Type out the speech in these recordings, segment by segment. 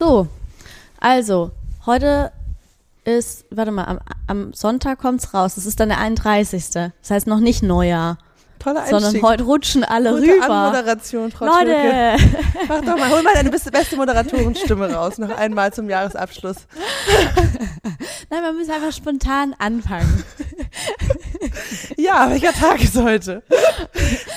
So, also, heute ist, warte mal, am, am Sonntag kommt's raus. Das ist dann der 31. Das heißt noch nicht Neujahr. Toller Einstieg. Sondern heute rutschen alle Gute rüber. Anmoderation, Frau Leute! Türke. Mach doch mal, hol mal deine beste, beste Moderatorenstimme raus, noch einmal zum Jahresabschluss. Nein, man muss einfach spontan anfangen. Ja, welcher Tag ist heute?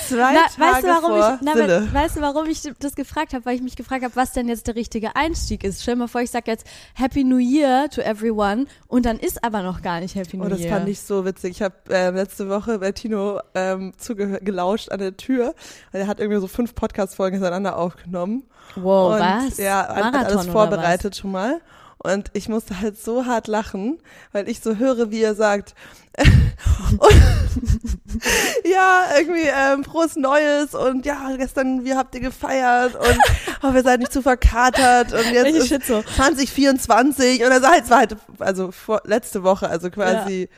Zwei Na, Tage weißt, du, warum vor ich, na, Sille. we- weißt du, warum ich das gefragt habe? Weil ich mich gefragt habe, was denn jetzt der richtige Einstieg ist. Stell dir mal vor, ich sage jetzt Happy New Year to everyone und dann ist aber noch gar nicht Happy New Oh, das Year. fand ich so witzig. Ich habe äh, letzte Woche bei Tino ähm, zugelauscht an der Tür. Und er hat irgendwie so fünf Podcast-Folgen hintereinander aufgenommen. wow, und, was? Ja, hat Marathon alles oder vorbereitet schon mal. Und ich musste halt so hart lachen, weil ich so höre, wie er sagt, ja, irgendwie ähm, frohes Neues und ja, gestern, wie habt ihr gefeiert und oh, wir seid nicht zu verkatert und jetzt ist so. 2024 und er sagt, es war halt, also vor, letzte Woche, also quasi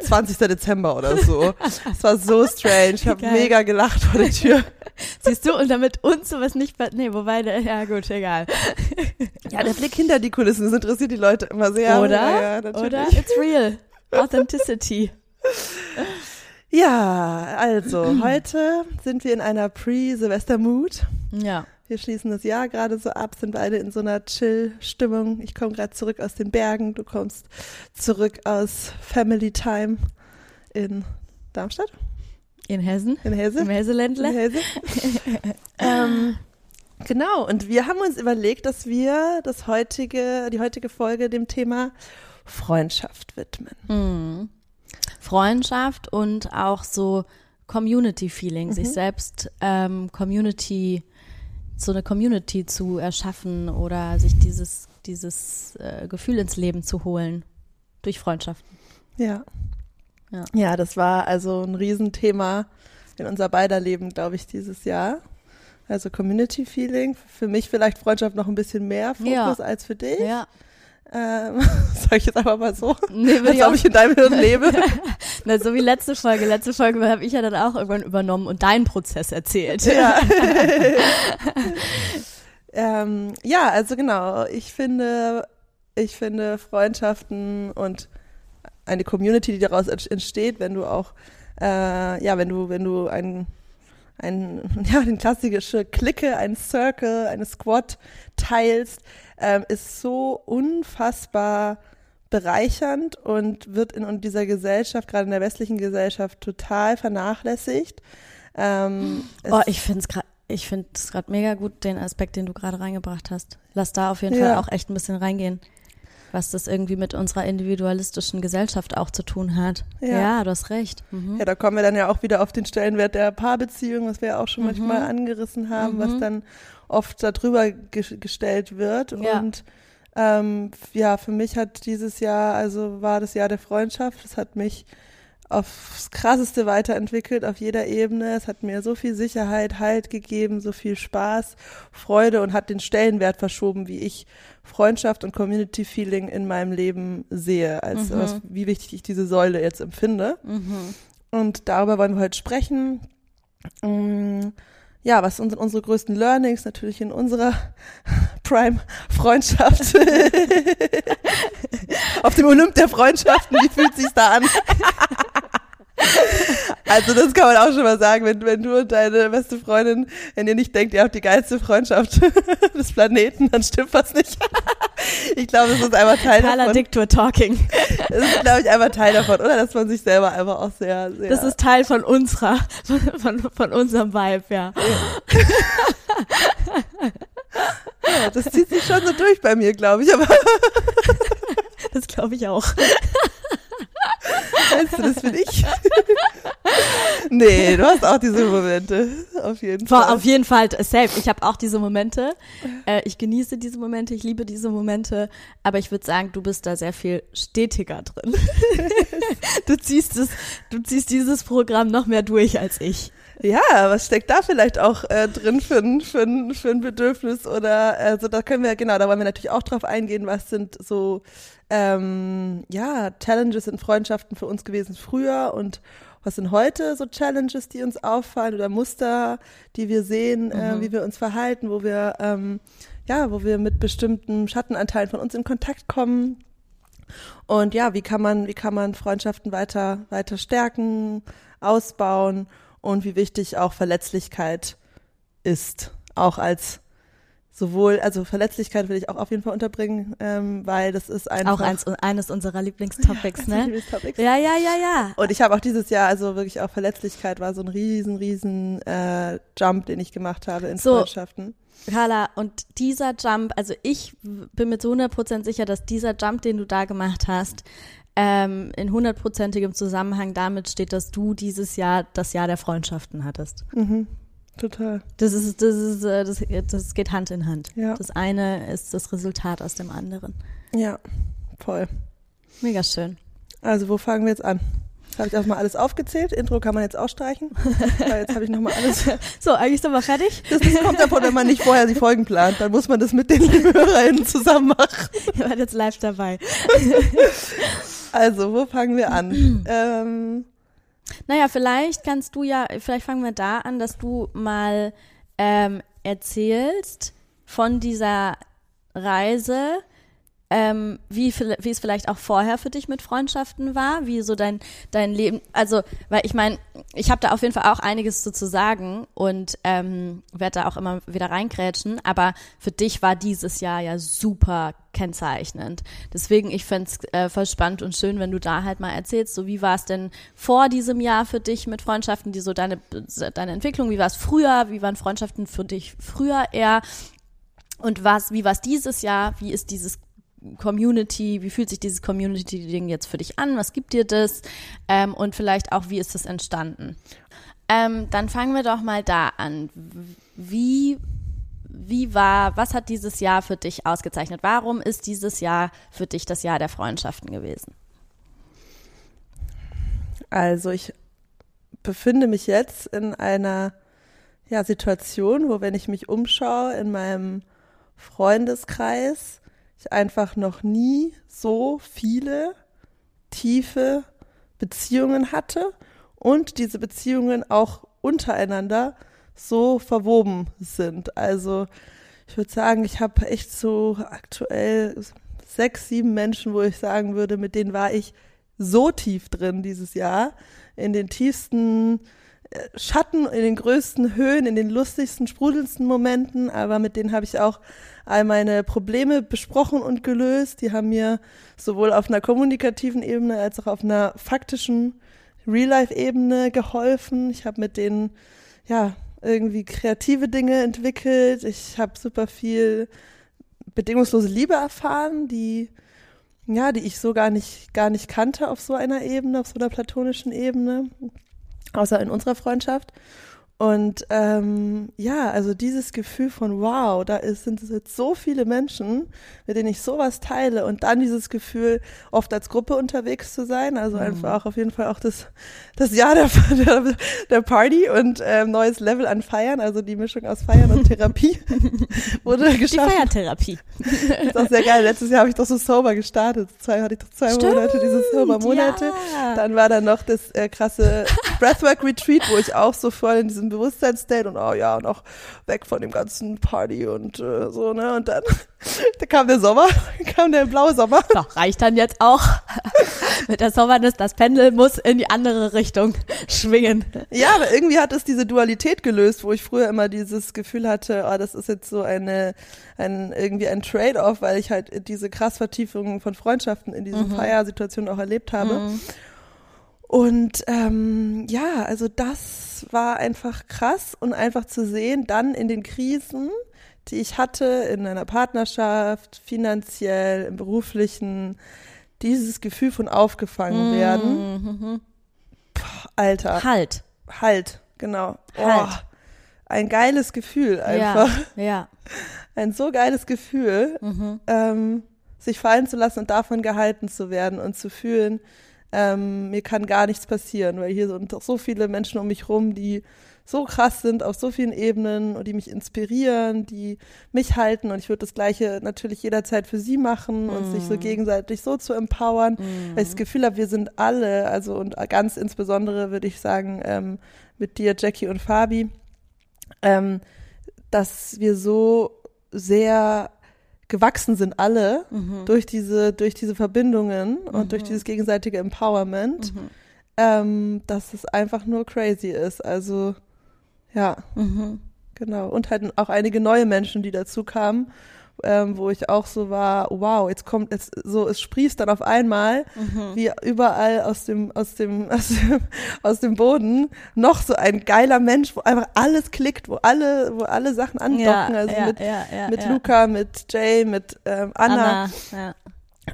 20. Dezember oder so. Es war so strange. Ich habe mega gelacht vor der Tür. Siehst du, und damit uns sowas nicht, nee, wobei, ja gut, egal. Ja, der Blick hinter die Kulissen, das interessiert die Leute immer sehr. Oder? Ja, ja. Oder? It's real. Authenticity. Ja, also, heute sind wir in einer Pre-Silvester-Mood. Ja. Wir schließen das Jahr gerade so ab, sind beide in so einer Chill-Stimmung. Ich komme gerade zurück aus den Bergen, du kommst zurück aus Family Time in Darmstadt, In Hessen. in Hesse. Im Hesseländle. In Hesse. ähm, genau, und wir haben uns überlegt, dass wir das heutige, die heutige Folge dem Thema Freundschaft widmen. Mhm. Freundschaft und auch so Community-Feeling, sich Mhm. selbst ähm, Community, so eine Community zu erschaffen oder sich dieses, dieses äh, Gefühl ins Leben zu holen durch Freundschaften. Ja. Ja. Ja, das war also ein Riesenthema in unser beider Leben, glaube ich, dieses Jahr. Also Community Feeling. Für mich vielleicht Freundschaft noch ein bisschen mehr Fokus Ja. als für dich. Ja. Ähm, sag ich jetzt einfach mal so. Nee, Als ich ob ich in deinem Hirn lebe. na, so wie letzte Folge. Letzte Folge habe ich ja dann auch irgendwann übernommen und deinen Prozess erzählt. Ja. ähm, ja, also genau. Ich finde, ich finde Freundschaften und eine Community, die daraus ent- entsteht, wenn du auch, äh, ja, wenn du, wenn du ein, ein, ja, den klassische Clique, ein Circle, eine Squad teilst, ähm, ist so unfassbar bereichernd und wird in, dieser Gesellschaft, gerade in der westlichen Gesellschaft, total vernachlässigt. Ähm, Oh, ich finde es gerade. Ich finde es gerade mega gut, den Aspekt, den du gerade reingebracht hast. Lass da auf jeden Ja. Fall auch echt ein bisschen reingehen, was das irgendwie mit unserer individualistischen Gesellschaft auch zu tun hat. Ja. Ja, du hast recht. Mhm. Ja, da kommen wir dann ja auch wieder auf den Stellenwert der Paarbeziehung, was wir ja auch schon Mhm. manchmal angerissen haben, Mhm. was dann oft darüber ge gestellt wird. Ja. Und ähm, ja, für mich hat dieses Jahr, also war das Jahr der Freundschaft, es hat mich aufs krasseste weiterentwickelt, auf jeder Ebene. Es hat mir so viel Sicherheit, Halt gegeben, so viel Spaß, Freude und hat den Stellenwert verschoben, wie ich Freundschaft und Community Feeling in meinem Leben sehe, als Mhm. was, wie wichtig ich diese Säule jetzt empfinde. Mhm. Und darüber wollen wir heute sprechen. Mm, Ja, was sind unsere größten Learnings natürlich in unserer Prime-Freundschaft? Auf dem Olymp der Freundschaften, wie fühlt sich's da an? Also das kann man auch schon mal sagen, wenn, wenn du und deine beste Freundin, wenn ihr nicht denkt, ihr habt die geilste Freundschaft des Planeten, dann stimmt was nicht. Ich glaube, das ist einfach Teil Carla davon. Dictor Talking. Das ist, glaube ich, einfach Teil davon, oder? Dass man sich selber einfach auch sehr, sehr Das ist Teil von unserer, von, von, von unserem Vibe, ja. Ja, das zieht sich schon so durch bei mir, glaube ich. Aber Das glaube ich auch. Meinst du, das bin ich? nee, du hast auch diese Momente. Auf jeden Boah, Fall. auf jeden Fall, safe. Ich habe auch diese Momente. Äh, ich genieße diese Momente, ich liebe diese Momente. Aber ich würde sagen, du bist da sehr viel stetiger drin. du ziehst es, du ziehst dieses Programm noch mehr durch als ich. Ja, was steckt da vielleicht auch äh, drin für ein, für, ein, für ein Bedürfnis? Oder also da können wir, genau, da wollen wir natürlich auch drauf eingehen, was sind so ähm, ja, Challenges in Freundschaften für uns gewesen früher? Und was sind heute so Challenges, die uns auffallen? Oder Muster, die wir sehen, äh, Mhm. wie wir uns verhalten, wo wir ähm, ja, wo wir mit bestimmten Schattenanteilen von uns in Kontakt kommen. Und ja, wie kann man, wie kann man Freundschaften weiter, weiter stärken, ausbauen und wie wichtig auch Verletzlichkeit ist, auch als sowohl, also Verletzlichkeit will ich auch auf jeden Fall unterbringen, ähm, weil das ist einfach. Auch eins, eines unserer Lieblingstopics, ja, ne? Lieblingstopics. Ja, ja, ja, ja. Und ich habe auch dieses Jahr, also wirklich auch Verletzlichkeit war so ein riesen, riesen äh, Jump, den ich gemacht habe in So. Freundschaften. Carla, und dieser Jump, also ich bin mir zu 100% sicher, dass dieser Jump, den du da gemacht hast, ähm, in hundertprozentigem Zusammenhang damit steht, dass du dieses Jahr das Jahr der Freundschaften hattest. Mhm. Total. Das ist, das ist, äh, das, das geht Hand in Hand. Ja. Das eine ist das Resultat aus dem anderen. Ja, voll. Mega schön. Also wo fangen wir jetzt an? Jetzt habe ich erstmal alles aufgezählt. Intro kann man jetzt ausstreichen. Weil jetzt habe ich nochmal alles. So, eigentlich sind wir fertig. Das, das kommt davon, wenn man nicht vorher die Folgen plant. Dann muss man das mit den HörerInnen zusammen machen. Ihr wart jetzt live dabei. Also, wo fangen wir an? ähm, Naja, vielleicht kannst du ja, vielleicht fangen wir da an, dass du mal ähm, erzählst von dieser Reise, ähm, wie, wie es vielleicht auch vorher für dich mit Freundschaften war, wie so dein, dein Leben, also, weil ich meine, ich habe da auf jeden Fall auch einiges so zu sagen und ähm, werde da auch immer wieder reingrätschen, aber für dich war dieses Jahr ja super kennzeichnend. Deswegen, ich fänd's äh, voll spannend und schön, wenn du da halt mal erzählst, so wie war es denn vor diesem Jahr für dich mit Freundschaften, die so deine, deine Entwicklung, wie war es früher, wie waren Freundschaften für dich früher eher? Und was, wie war es dieses Jahr, wie ist dieses Community, wie fühlt sich dieses Community-Ding jetzt für dich an, was gibt dir das ähm, und vielleicht auch, wie ist das entstanden. Ähm, dann fangen wir doch mal da an. Wie, wie war, was hat dieses Jahr für dich ausgezeichnet? Warum ist dieses Jahr für dich das Jahr der Freundschaften gewesen? Also ich befinde mich jetzt in einer ja, Situation, wo wenn ich mich umschaue in meinem Freundeskreis, ich einfach noch nie so viele tiefe Beziehungen hatte und diese Beziehungen auch untereinander so verwoben sind. Also ich würde sagen, ich habe echt so aktuell sechs, sieben Menschen, wo ich sagen würde, mit denen war ich so tief drin dieses Jahr, in den tiefsten äh, Schatten, in den größten Höhen, in den lustigsten, sprudelndsten Momenten, aber mit denen habe ich auch all meine Probleme besprochen und gelöst. Die haben mir sowohl auf einer kommunikativen Ebene als auch auf einer faktischen Real-Life-Ebene geholfen. Ich habe mit denen ja irgendwie kreative Dinge entwickelt. Ich habe super viel bedingungslose Liebe erfahren, die ja, die ich so gar nicht gar nicht kannte auf so einer Ebene, auf so einer platonischen Ebene, außer in unserer Freundschaft. Und ähm, ja, also dieses Gefühl von wow, da ist, sind es jetzt so viele Menschen, mit denen ich sowas teile und dann dieses Gefühl, oft als Gruppe unterwegs zu sein, also Mhm. einfach auch auf jeden Fall auch das, das Jahr der, der, der Party und ähm, neues Level an Feiern, also die Mischung aus Feiern und Therapie wurde Die geschafft. Feiertherapie. ist auch sehr geil. Letztes Jahr habe ich doch so sober gestartet. Zwei hatte ich doch zwei Stimmt, Monate, diese sober Monate. ja. Dann war da noch das äh, krasse Breathwork Retreat, wo ich auch so voll in diesem Bewusstseinsstate und oh ja, und auch weg von dem ganzen Party und äh, so, ne? Und dann da kam der Sommer, kam der blaue Sommer. Doch, reicht dann jetzt auch. Mit der Sommernis, das Pendel muss in die andere Richtung schwingen. Ja, aber irgendwie hat es diese Dualität gelöst, wo ich früher immer dieses Gefühl hatte, oh, das ist jetzt so eine, ein, irgendwie ein Trade-off, weil ich halt diese krass Vertiefung von Freundschaften in diesen Feiersituationen auch erlebt habe. Und ähm, ja, also das war einfach krass und einfach zu sehen, dann in den Krisen, die ich hatte, in einer Partnerschaft, finanziell, im beruflichen, dieses Gefühl von aufgefangen werden. Mhm. Alter, Halt. halt, genau. Oh, Halt. ein geiles Gefühl einfach. Ja, ja. Ein so geiles Gefühl, Mhm. ähm, sich fallen zu lassen und davon gehalten zu werden und zu fühlen, ähm, mir kann gar nichts passieren, weil hier sind doch so viele Menschen um mich rum, die so krass sind auf so vielen Ebenen und die mich inspirieren, die mich halten. Und ich würde das Gleiche natürlich jederzeit für sie machen und sich so gegenseitig so zu empowern, weil ich das Gefühl habe, wir sind alle, also und ganz insbesondere würde ich sagen, ähm, mit dir, Jackie und Fabi, ähm, dass wir so sehr gewachsen sind alle mhm. durch diese durch diese Verbindungen und mhm. durch dieses gegenseitige Empowerment, mhm. ähm, dass es einfach nur crazy ist. Also ja, mhm. genau und halt auch einige neue Menschen, die dazu kamen ähm, wo ich auch so war, wow, jetzt kommt jetzt so, es sprießt dann auf einmal, mhm. wie überall aus dem, aus dem, aus dem, aus dem Boden noch so ein geiler Mensch, wo einfach alles klickt, wo alle, wo alle Sachen andocken, ja, also ja, mit, ja, mit Luca, mit Jay, mit ähm, Anna. Anna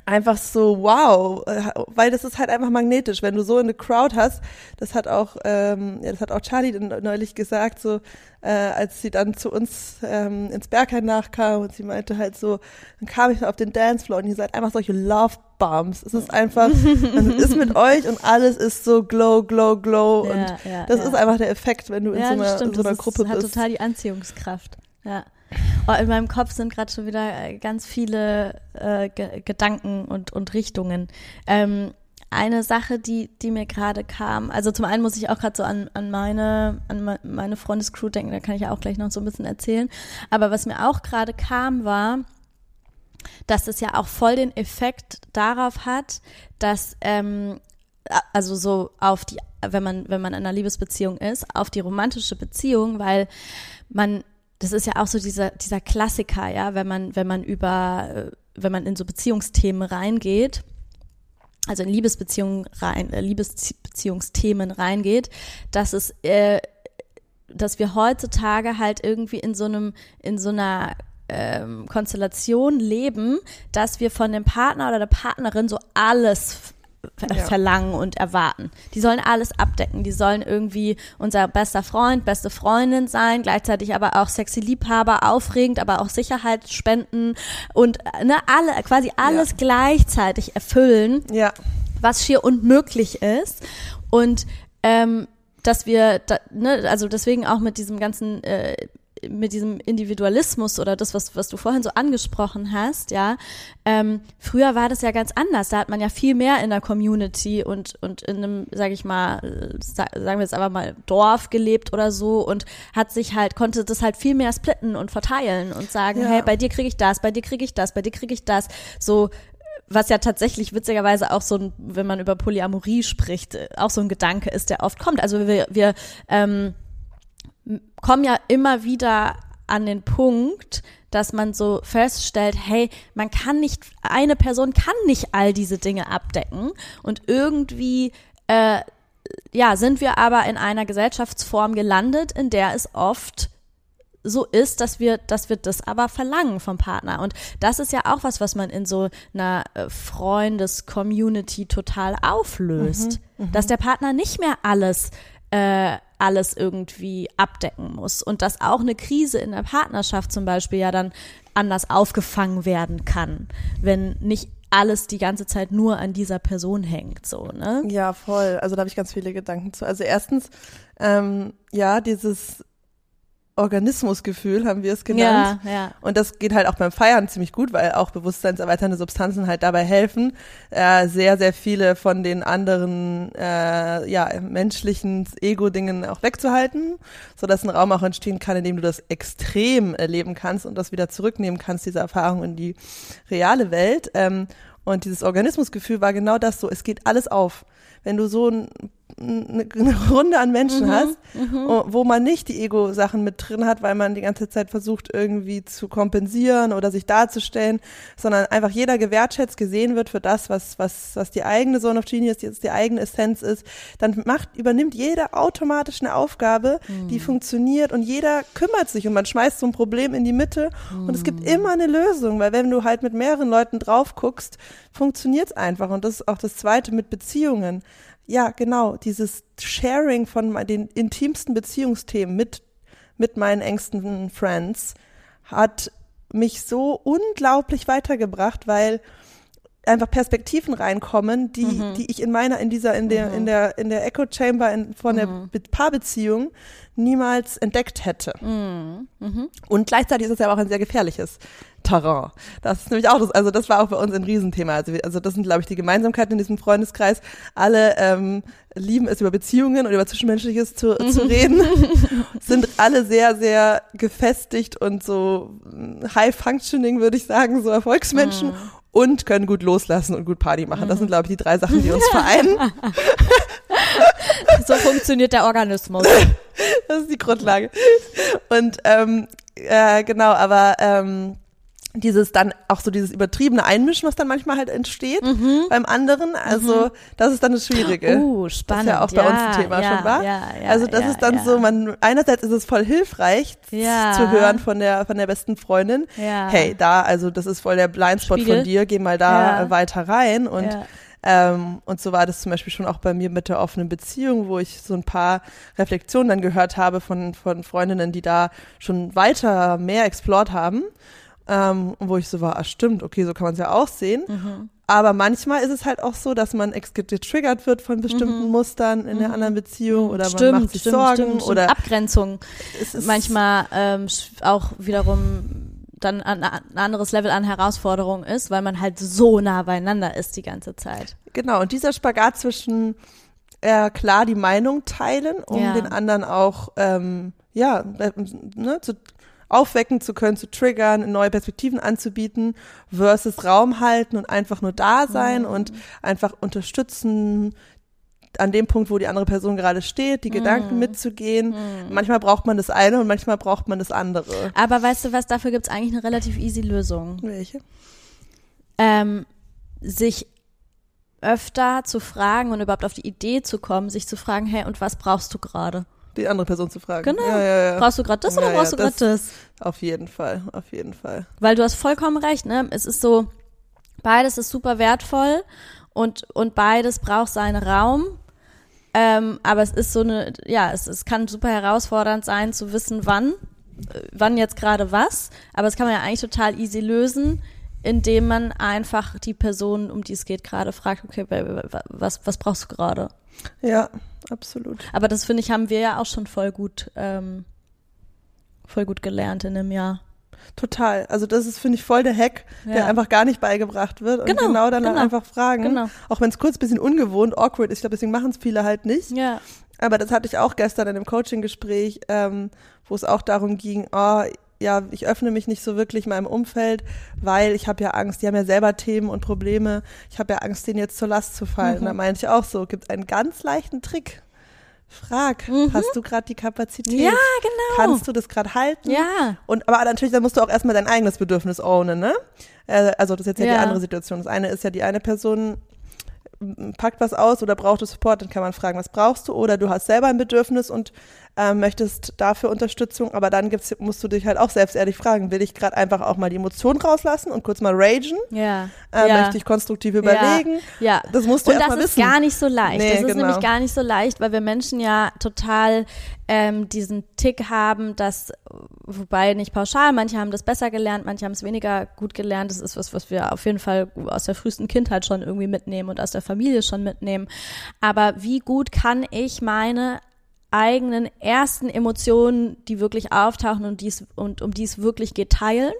einfach so wow, äh, weil das ist halt einfach magnetisch, wenn du so eine Crowd hast. Das hat auch, ähm, ja, das hat auch Charlie neulich gesagt, so äh, als sie dann zu uns ähm, ins Bergheim nachkam und sie meinte halt so, dann kam ich auf den Dancefloor und ihr seid einfach solche Love Bombs. Es ist einfach, man ist mit euch und alles ist so glow, glow, glow ja, und ja, das ist einfach der Effekt, wenn du in so einer, in so einer Gruppe ist, bist. Das hat total die Anziehungskraft. Ja. Oh, in meinem Kopf sind gerade schon wieder äh, ganz viele äh, Ge Gedanken und, und Richtungen. Ähm, eine Sache, die, die mir gerade kam, also zum einen muss ich auch gerade so an, an meine, an meine Freundescrew denken, da kann ich ja auch gleich noch so ein bisschen erzählen. Aber was mir auch gerade kam, war, dass es ja auch voll den Effekt darauf hat, dass ähm, also so auf die, wenn man, wenn man in einer Liebesbeziehung ist, auf die romantische Beziehung, weil man das ist ja auch so dieser, dieser Klassiker, ja, wenn man, wenn man über, äh, wenn man in so Beziehungsthemen reingeht, also in Liebesbeziehungen rein, äh, Liebesbeziehungsthemen reingeht, dass es, äh, dass wir heutzutage halt irgendwie in so einem, in so einer ähm, Konstellation leben, dass wir von dem Partner oder der Partnerin so alles ja. verlangen und erwarten. Die sollen alles abdecken. Die sollen irgendwie unser bester Freund, beste Freundin sein, gleichzeitig aber auch sexy Liebhaber, aufregend, aber auch Sicherheit spenden und ne, alle, quasi alles ja. gleichzeitig erfüllen, ja. was schier unmöglich ist. Und ähm, dass wir, da, ne, also deswegen auch mit diesem ganzen äh, mit diesem Individualismus oder das, was, was du vorhin so angesprochen hast, ja, ähm, früher war das ja ganz anders. Da hat man ja viel mehr in der Community und, und in einem, sag ich mal, sagen wir jetzt aber mal, Dorf gelebt oder so und hat sich halt, konnte das halt viel mehr splitten und verteilen und sagen, ja. hey, bei dir kriege ich das, bei dir kriege ich das, bei dir kriege ich das. So, was ja tatsächlich witzigerweise auch so ein, wenn man über Polyamorie spricht, auch so ein Gedanke ist, der oft kommt. Also wir, wir ähm, kommen ja immer wieder an den Punkt, dass man so feststellt, hey, man kann nicht, eine Person kann nicht all diese Dinge abdecken und irgendwie äh, ja, sind wir aber in einer Gesellschaftsform gelandet, in der es oft so ist, dass wir, dass wir das aber verlangen vom Partner. Und das ist ja auch was, was man in so einer äh, Freundes-Community total auflöst. Mhm, mhm. dass der Partner nicht mehr alles äh, alles irgendwie abdecken muss. Und dass auch eine Krise in der Partnerschaft zum Beispiel ja dann anders aufgefangen werden kann, wenn nicht alles die ganze Zeit nur an dieser Person hängt, so, ne? Ja, voll. Also da habe ich ganz viele Gedanken zu. Also erstens, ähm, ja, dieses Organismusgefühl, haben wir es genannt. Ja, ja. Und das geht halt auch beim Feiern ziemlich gut, weil auch bewusstseinserweiternde Substanzen halt dabei helfen, äh, sehr, sehr viele von den anderen äh, ja, menschlichen Ego-Dingen auch wegzuhalten, sodass ein Raum auch entstehen kann, in dem du das extrem erleben kannst und das wieder zurücknehmen kannst, diese Erfahrung in die reale Welt. Ähm, und dieses Organismusgefühl war genau das so, es geht alles auf. Wenn du so ein eine, Runde an Menschen mhm, hast, mhm. wo man nicht die Ego-Sachen mit drin hat, weil man die ganze Zeit versucht, irgendwie zu kompensieren oder sich darzustellen, sondern einfach jeder gewertschätzt gesehen wird für das, was, was, was die eigene Zone of Genius, jetzt die eigene Essenz ist, dann macht, übernimmt jeder automatisch eine Aufgabe, mhm. die funktioniert und jeder kümmert sich und man schmeißt so ein Problem in die Mitte und es gibt mhm. immer eine Lösung, weil wenn du halt mit mehreren Leuten drauf guckst, funktioniert es einfach und das ist auch das Zweite mit Beziehungen ja, genau, dieses Sharing von den intimsten Beziehungsthemen mit, mit meinen engsten Friends hat mich so unglaublich weitergebracht, weil einfach Perspektiven reinkommen, die, mhm. die ich in meiner, in dieser, in der, mhm. in der, in der Echo Chamber in, von mhm. der Paarbeziehung niemals entdeckt hätte. Mhm. Mhm. Und gleichzeitig ist es ja auch ein sehr gefährliches Terrain. Das ist nämlich auch das, also das war auch bei uns ein Riesenthema. Also, wir, also das sind, glaube ich, die Gemeinsamkeiten in diesem Freundeskreis. Alle ähm, lieben es, über Beziehungen und über Zwischenmenschliches zu, zu reden. sind alle sehr, sehr gefestigt und so high functioning, würde ich sagen, so Erfolgsmenschen. Mhm. Und können gut loslassen und gut Party machen. Das sind, glaube ich, die drei Sachen, die uns vereinen. so funktioniert der Organismus. Das ist die Grundlage. Und ähm, äh, genau, aber ähm, dieses dann auch so dieses übertriebene Einmischen, was dann manchmal halt entsteht mhm. beim anderen. Also mhm. das ist dann das Schwierige. Uh, spannend. Das ja auch bei ja, uns ein Thema ja, schon war. Ja, ja, also das ist dann so, man einerseits ist es voll hilfreich zu hören von der von der besten Freundin. Hey, da also das ist voll der Blindspot Spiegel. von dir, geh mal da weiter rein und ähm, und so war das zum Beispiel schon auch bei mir mit der offenen Beziehung, wo ich so ein paar Reflexionen dann gehört habe von, von Freundinnen, die da schon weiter mehr explored haben. Ähm, wo ich so war, ah, stimmt, okay, so kann man es ja auch sehen. Mhm. Aber manchmal ist es halt auch so, dass man getriggert wird von bestimmten mhm. Mustern in mhm. der anderen Beziehung oder stimmt, man macht sich stimmt, Sorgen stimmt, oder Abgrenzung. manchmal ähm, auch wiederum dann ein, ein anderes Level an Herausforderung ist, weil man halt so nah beieinander ist die ganze Zeit. Genau, und dieser Spagat zwischen äh, klar die Meinung teilen, um ja. den anderen auch ähm, ja, äh, ne, zu aufwecken zu können, zu triggern, neue Perspektiven anzubieten, versus Raum halten und einfach nur da sein mhm. und einfach unterstützen, an dem Punkt, wo die andere Person gerade steht, die mm. Gedanken mitzugehen. Mm. Manchmal braucht man das eine und manchmal braucht man das andere. Aber weißt du was, dafür gibt es eigentlich eine relativ easy Lösung. Welche? Ähm, sich öfter zu fragen und überhaupt auf die Idee zu kommen, sich zu fragen, hey, und was brauchst du gerade? Die andere Person zu fragen. Genau. Ja, ja, ja. Brauchst du gerade das oder brauchst du gerade das? Auf jeden Fall, auf jeden Fall. Weil du hast vollkommen recht, ne? Es ist so, beides ist super wertvoll und, und beides braucht seinen Raum. Ähm, aber es ist so eine, ja, es, es kann super herausfordernd sein zu wissen, wann, äh, wann jetzt gerade was. Aber es kann man ja eigentlich total easy lösen, indem man einfach die Person, um die es geht, gerade fragt, okay, was, was brauchst du gerade? Ja, absolut. Aber das finde ich, haben wir ja auch schon voll gut, ähm, voll gut gelernt in einem Jahr. Total. Also das ist, finde ich, voll der Hack, ja. der einfach gar nicht beigebracht wird. Und genau, genau dann genau. einfach fragen. Genau. Auch wenn es kurz ein bisschen ungewohnt, awkward ist. Ich glaube, deswegen machen es viele halt nicht. Ja. Aber das hatte ich auch gestern in einem Coaching-Gespräch, ähm, wo es auch darum ging, oh, ja, ich öffne mich nicht so wirklich meinem Umfeld, weil ich habe ja Angst, die haben ja selber Themen und Probleme. Ich habe ja Angst, denen jetzt zur Last zu fallen. Mhm. Da meinte ich auch so, gibt einen ganz leichten Trick. Frag, mhm. hast du gerade die Kapazität? Ja, genau. Kannst du das gerade halten? Ja. Und aber natürlich, da musst du auch erstmal dein eigenes Bedürfnis ownen, ne? Äh, also das ist jetzt ja, ja die andere Situation. Das eine ist ja, die eine Person packt was aus oder braucht du Support, dann kann man fragen, was brauchst du? Oder du hast selber ein Bedürfnis und ähm, möchtest dafür Unterstützung, aber dann gibt's, musst du dich halt auch selbst ehrlich fragen, will ich gerade einfach auch mal die Emotionen rauslassen und kurz mal ragen? Ja. Äh, ja. Möchte ich konstruktiv überlegen? Ja. ja. Das musst du Und das ist wissen. gar nicht so leicht. Nee, das ist genau. nämlich gar nicht so leicht, weil wir Menschen ja total ähm, diesen Tick haben, dass, wobei nicht pauschal, manche haben das besser gelernt, manche haben es weniger gut gelernt. Das ist was, was wir auf jeden Fall aus der frühesten Kindheit schon irgendwie mitnehmen und aus der Familie schon mitnehmen. Aber wie gut kann ich meine eigenen ersten Emotionen, die wirklich auftauchen und, dies, und um die es wirklich geht, teilen?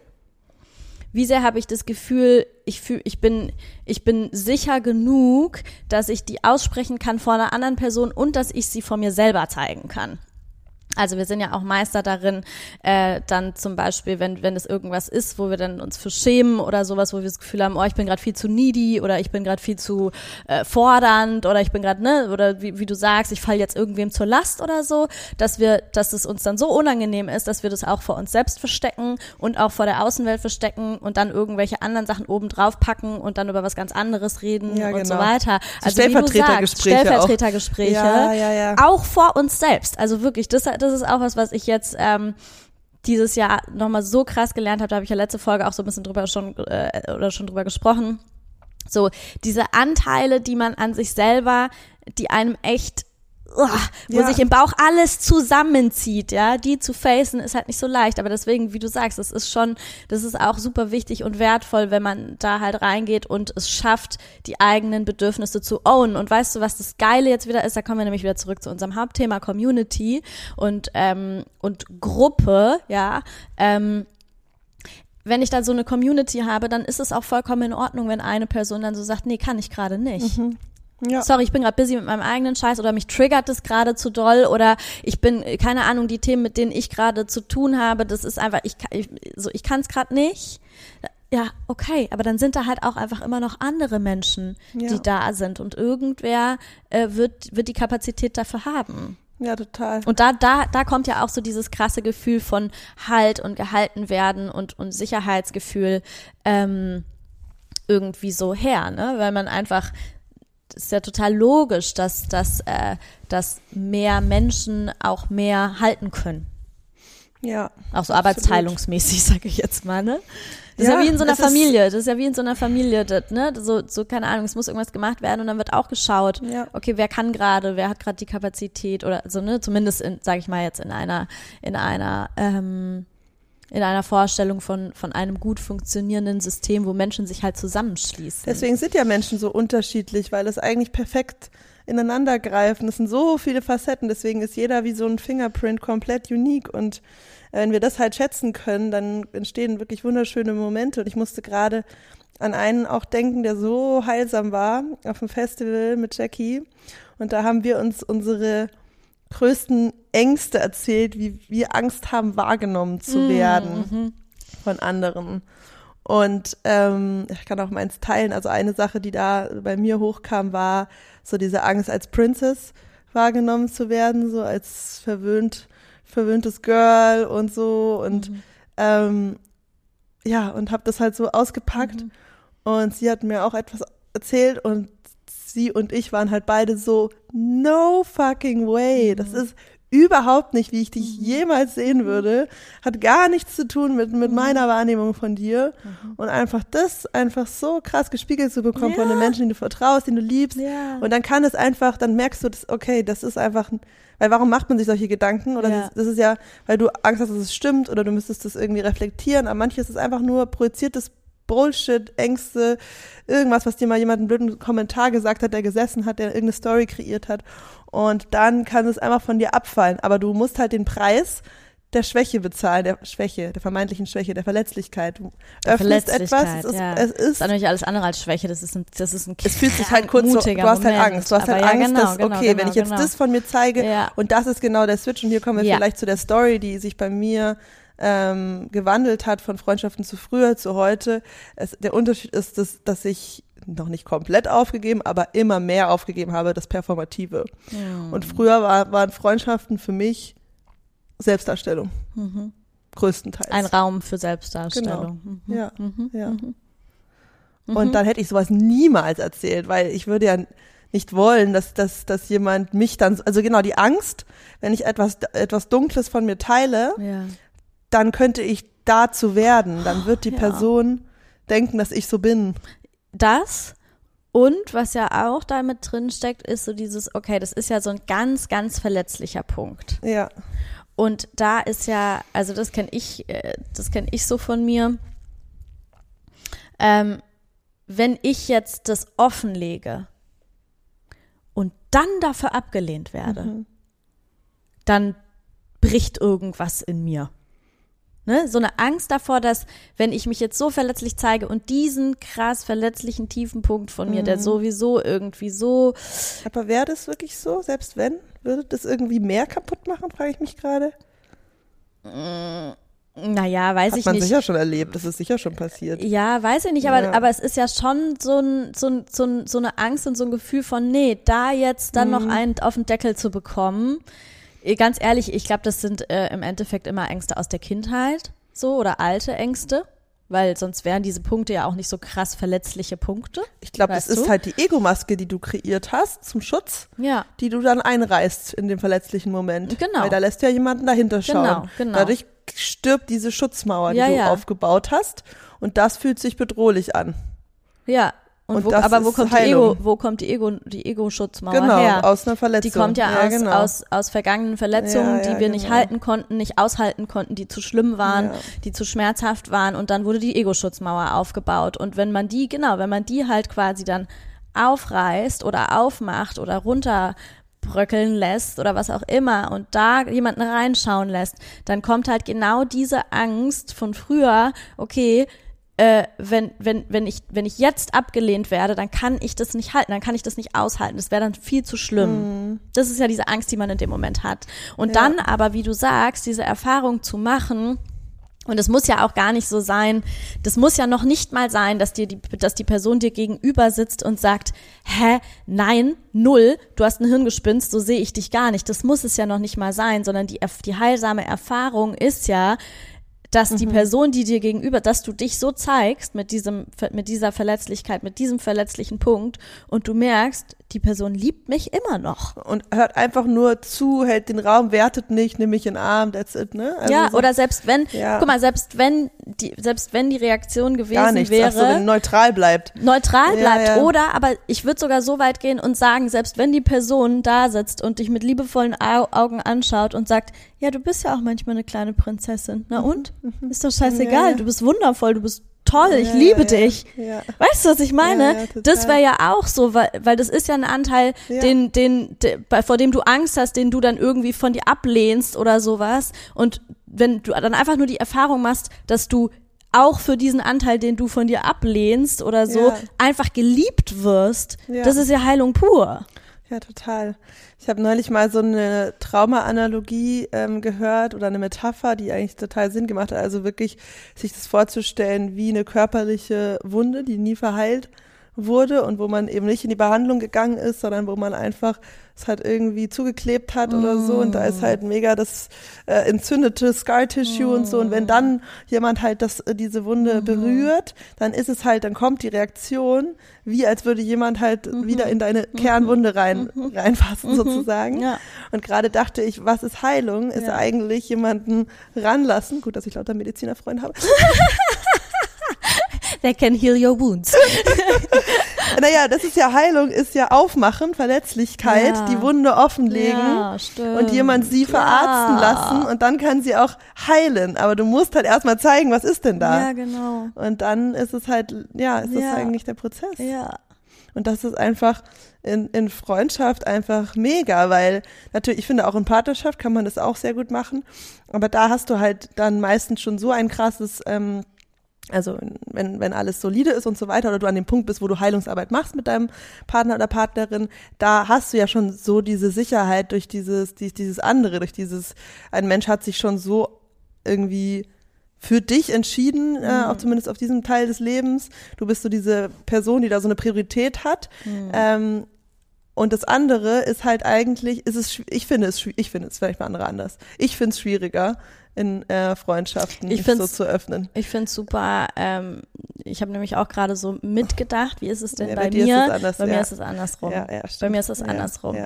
Wie sehr habe ich das Gefühl, ich fühl, ich bin, ich bin sicher genug, dass ich die aussprechen kann vor einer anderen Person und dass ich sie vor mir selber zeigen kann? Also wir sind ja auch Meister darin, äh, dann zum Beispiel, wenn wenn es irgendwas ist, wo wir dann uns für schämen oder sowas, wo wir das Gefühl haben, oh, ich bin gerade viel zu needy oder ich bin gerade viel zu äh, fordernd oder ich bin gerade ne oder wie, wie du sagst, ich falle jetzt irgendwem zur Last oder so, dass wir, dass es uns dann so unangenehm ist, dass wir das auch vor uns selbst verstecken und auch vor der Außenwelt verstecken und dann irgendwelche anderen Sachen oben drauf packen und dann über was ganz anderes reden ja, und genau. so weiter. Also Stellvertretergespräche, Stellvertretergespräche, ja, ja, ja. auch vor uns selbst. Also wirklich, das das ist auch was, was ich jetzt ähm, dieses Jahr nochmal so krass gelernt habe. Da habe ich ja letzte Folge auch so ein bisschen drüber schon äh, oder schon drüber gesprochen. So diese Anteile, die man an sich selber, die einem echt oh, wo ja. sich im Bauch alles zusammenzieht, ja, die zu facen ist halt nicht so leicht, aber deswegen, wie du sagst, das ist schon, das ist auch super wichtig und wertvoll, wenn man da halt reingeht und es schafft, die eigenen Bedürfnisse zu ownen. Und weißt du, was das Geile jetzt wieder ist? Da kommen wir nämlich wieder zurück zu unserem Hauptthema Community und ähm, und Gruppe, ja. Ähm, wenn ich da so eine Community habe, dann ist es auch vollkommen in Ordnung, wenn eine Person dann so sagt, nee, kann ich gerade nicht. Mhm. Ja. Sorry, ich bin gerade busy mit meinem eigenen Scheiß oder mich triggert das gerade zu doll oder ich bin keine Ahnung, die Themen, mit denen ich gerade zu tun habe, das ist einfach ich ich, so ich kann es gerade nicht. Ja, okay, aber dann sind da halt auch einfach immer noch andere Menschen, Ja. die da sind und irgendwer äh, wird wird die Kapazität dafür haben. Ja, total. Und da, da, da kommt ja auch so dieses krasse Gefühl von Halt und gehalten werden und, und Sicherheitsgefühl ähm, irgendwie so her, ne? Weil man einfach, ist ja total logisch, dass, dass, äh, dass mehr Menschen auch mehr halten können. ja. Auch so arbeitsteilungsmäßig, sage ich jetzt mal, ne? Das ist Ja, ja wie in so einer Familie. Das ist ja wie in so einer Familie, das, ne? So, so, keine Ahnung, es muss irgendwas gemacht werden und dann wird auch geschaut, Ja. okay, wer kann gerade, wer hat gerade die Kapazität oder so, ne? Zumindest in, sage ich mal jetzt in einer, in einer, ähm, in einer Vorstellung von, von einem gut funktionierenden System, wo Menschen sich halt zusammenschließen. Deswegen sind ja Menschen so unterschiedlich, weil es eigentlich perfekt ineinander greifen. Es sind so viele Facetten, deswegen ist jeder wie so ein Fingerprint komplett unique und äh, wenn wir das halt schätzen können, dann entstehen wirklich wunderschöne Momente und ich musste gerade an einen auch denken, der so heilsam war auf dem Festival mit Jackie und da haben wir uns unsere größten Ängste erzählt, wie wir Angst haben, wahrgenommen zu werden von anderen. Und ähm, ich kann auch meins teilen. Also eine Sache, die da bei mir hochkam, war so diese Angst, als Princess wahrgenommen zu werden, so als verwöhnt, verwöhntes Girl und so. Und ähm, ja, und habe das halt so ausgepackt. Und sie hat mir auch etwas erzählt und sie und ich waren halt beide so, no fucking way. Das ist überhaupt nicht, wie ich dich jemals sehen würde. Hat gar nichts zu tun mit, mit meiner Wahrnehmung von dir. Und einfach das einfach so krass gespiegelt zu bekommen von den Menschen, denen du vertraust, den du liebst. Ja. Und dann kann es einfach, dann merkst du, dass, okay, das ist einfach, weil warum macht man sich solche Gedanken? Oder Ja. das, das ist ja, weil du Angst hast, dass es stimmt oder du müsstest das irgendwie reflektieren. Aber manches ist einfach nur projiziertes Bullshit, Ängste, irgendwas, was dir mal jemand einen blöden Kommentar gesagt hat, der gesessen hat, der irgendeine Story kreiert hat. Und dann kann es einfach von dir abfallen. Aber du musst halt den Preis der Schwäche bezahlen, der Schwäche, der vermeintlichen Schwäche, der Verletzlichkeit. Du öffnest etwas, Verletzlichkeit, es ist, ja. es Das ist ist natürlich alles andere als Schwäche. Das ist ein, das ist ein es fühlt sich halt kurz so, du hast halt Moment. Angst. Du hast halt Aber ja, Angst, genau, dass, genau, okay, genau, wenn ich jetzt genau. das von mir zeige Ja. und das ist genau der Switch und hier kommen wir vielleicht zu der Story, die sich bei mir ähm, gewandelt hat von Freundschaften zu früher zu heute. Es, der Unterschied ist, dass, dass ich noch nicht komplett aufgegeben, aber immer mehr aufgegeben habe, das Performative. Hm. Und früher war, waren Freundschaften für mich Selbstdarstellung. Größtenteils. Mhm. Ein Raum für Selbstdarstellung. Mhm. Ja, ja. Und dann hätte ich sowas niemals erzählt, weil ich würde ja nicht wollen, dass, dass, dass jemand mich dann, also genau die Angst, wenn ich etwas, etwas Dunkles von mir teile, Ja. Dann könnte ich dazu werden. Dann wird die Ja. Person denken, dass ich so bin. Das und was ja auch damit drin steckt, ist so dieses, okay, das ist ja so ein ganz, ganz verletzlicher Punkt. Ja, Und da ist ja, also das kenne ich, äh, das kenne ich so von mir. Ähm, wenn ich jetzt das offenlege und dann dafür abgelehnt werde, dann bricht irgendwas in mir. Ne? So eine Angst davor, dass wenn ich mich jetzt so verletzlich zeige und diesen krass verletzlichen tiefen Punkt von mir, der sowieso irgendwie so aber wäre das wirklich so? Selbst wenn? Würde das irgendwie mehr kaputt machen, frage ich mich gerade. naja, weiß Hat ich man nicht. sicher schon erlebt, das ist sicher schon passiert. Ja, weiß ich nicht, aber, Ja. aber es ist ja schon so, ein, so, ein, so, ein, so eine Angst und so ein Gefühl von, nee, da jetzt dann Mhm. noch einen auf den Deckel zu bekommen. Eh, Ganz ehrlich, ich glaube, das sind äh, im Endeffekt immer Ängste aus der Kindheit, so, oder alte Ängste, weil sonst wären diese Punkte ja auch nicht so krass verletzliche Punkte. Ich glaube, das ist du? halt die Ego-Maske, die du kreiert hast zum Schutz. Ja. die du dann einreißt in dem verletzlichen Moment. Genau. Weil da lässt ja jemanden dahinter schauen. Genau, genau. Dadurch stirbt diese Schutzmauer, die Ja, du ja. aufgebaut hast. Und das fühlt sich bedrohlich an. Ja. Und, Und wo, aber wo kommt die. Ego, wo kommt die Ego, die Ego-Schutzmauer genau, her? aus einer Verletzung. Die kommt ja, aus, genau. aus, aus vergangenen Verletzungen, Ja, ja, die wir nicht genau. halten konnten, nicht aushalten konnten, die zu schlimm waren, Ja. die zu schmerzhaft waren und dann wurde die Ego-Schutzmauer aufgebaut. Und wenn man die, genau, wenn man die halt quasi dann aufreißt oder aufmacht oder bröckeln lässt oder was auch immer und da jemanden reinschauen lässt, dann kommt halt genau diese Angst von früher, okay, äh, wenn, wenn, wenn, ich, wenn ich jetzt abgelehnt werde, dann kann ich das nicht halten, dann kann ich das nicht aushalten. Das wäre dann viel zu schlimm. Mhm. Das ist ja diese Angst, die man in dem Moment hat. Und ja. dann aber, wie du sagst, diese Erfahrung zu machen, und es muss ja auch gar nicht so sein, das muss ja noch nicht mal sein, dass dir die, dass die Person dir gegenüber sitzt und sagt, hä, nein, null, du hast ein Hirngespinst, so sehe ich dich gar nicht. Das muss es ja noch nicht mal sein, sondern die, die heilsame Erfahrung ist ja, dass die mhm. Person, die dir gegenüber, dass du dich so zeigst mit diesem, mit dieser Verletzlichkeit, mit diesem verletzlichen Punkt und du merkst, die Person liebt mich immer noch. Und hört einfach nur zu, hält den Raum, wertet nicht, nimm mich in den Arm, that's it, ne? Also ja, so, oder selbst wenn, ja. guck mal, selbst wenn die, selbst wenn die Reaktion gewesen Gar nichts. wäre. So, wenn neutral bleibt. Neutral bleibt. Ja, ja. Oder, aber ich würde sogar so weit gehen und sagen, selbst wenn die Person da sitzt und dich mit liebevollen Augen anschaut und sagt, ja, du bist ja auch manchmal eine kleine Prinzessin. Na mhm. und? Mhm. Ist doch scheißegal, du bist wundervoll, du bist toll, ich ja, liebe ja, dich. Ja. Weißt du, was ich meine? das wäre ja auch so, weil, weil das ist ja ein Anteil, den, den, den, vor dem du Angst hast, den du dann irgendwie von dir ablehnst oder sowas. Und wenn du dann einfach nur die Erfahrung machst, dass du auch für diesen Anteil, den du von dir ablehnst oder so, einfach geliebt wirst, das ist ja Heilung pur. Ja, total. Ich habe neulich mal so eine Trauma-Analogie ähm, gehört oder eine Metapher, die eigentlich total Sinn gemacht hat. Also wirklich sich das vorzustellen wie eine körperliche Wunde, die nie verheilt wurde und wo man eben nicht in die Behandlung gegangen ist, sondern wo man einfach es halt irgendwie zugeklebt hat mm. oder so und da ist halt mega das äh, entzündete Scar Tissue mm. und so und wenn dann jemand halt das äh, diese Wunde mm. berührt, dann ist es halt, dann kommt die Reaktion, wie als würde jemand halt -hmm. wieder in deine -hmm. Kernwunde rein -hmm. reinfassen sozusagen. Ja. Und gerade dachte ich, was ist Heilung? Ist ja. eigentlich jemanden ranlassen. Gut, dass ich lauter Medizinerfreunde habe. They can heal your wounds. naja, das ist ja Heilung, ist ja Aufmachen, Verletzlichkeit, ja. die Wunde offenlegen ja, und jemand sie verarzten lassen und dann kann sie auch heilen. Aber du musst halt erstmal zeigen, was ist denn da? Ja, genau. Und dann ist es halt, ja, ist ja. das eigentlich der Prozess. Ja. Und das ist einfach in, in Freundschaft einfach mega, weil natürlich, ich finde auch in Partnerschaft kann man das auch sehr gut machen. Aber da hast du halt dann meistens schon so ein krasses ähm, also wenn, wenn alles solide ist und so weiter oder du an dem Punkt bist, wo du Heilungsarbeit machst mit deinem Partner oder Partnerin, da hast du ja schon so diese Sicherheit durch dieses, dieses andere, durch dieses, ein Mensch hat sich schon so irgendwie für dich entschieden, äh, mhm. äh, auch zumindest auf diesem Teil des Lebens. Du bist so diese Person, die da so eine Priorität hat. Mhm. Ähm, und das andere ist halt eigentlich, ist es, ich finde es, ich finde es vielleicht mal andere anders. Ich finde es schwieriger, in äh, Freundschaften ich so zu öffnen. Ich finde es super. Ähm, ich habe nämlich auch gerade so mitgedacht, wie ist es denn ja, bei, bei mir? Anders, bei ja. mir ist es andersrum. Ja, bei mir ist es andersrum.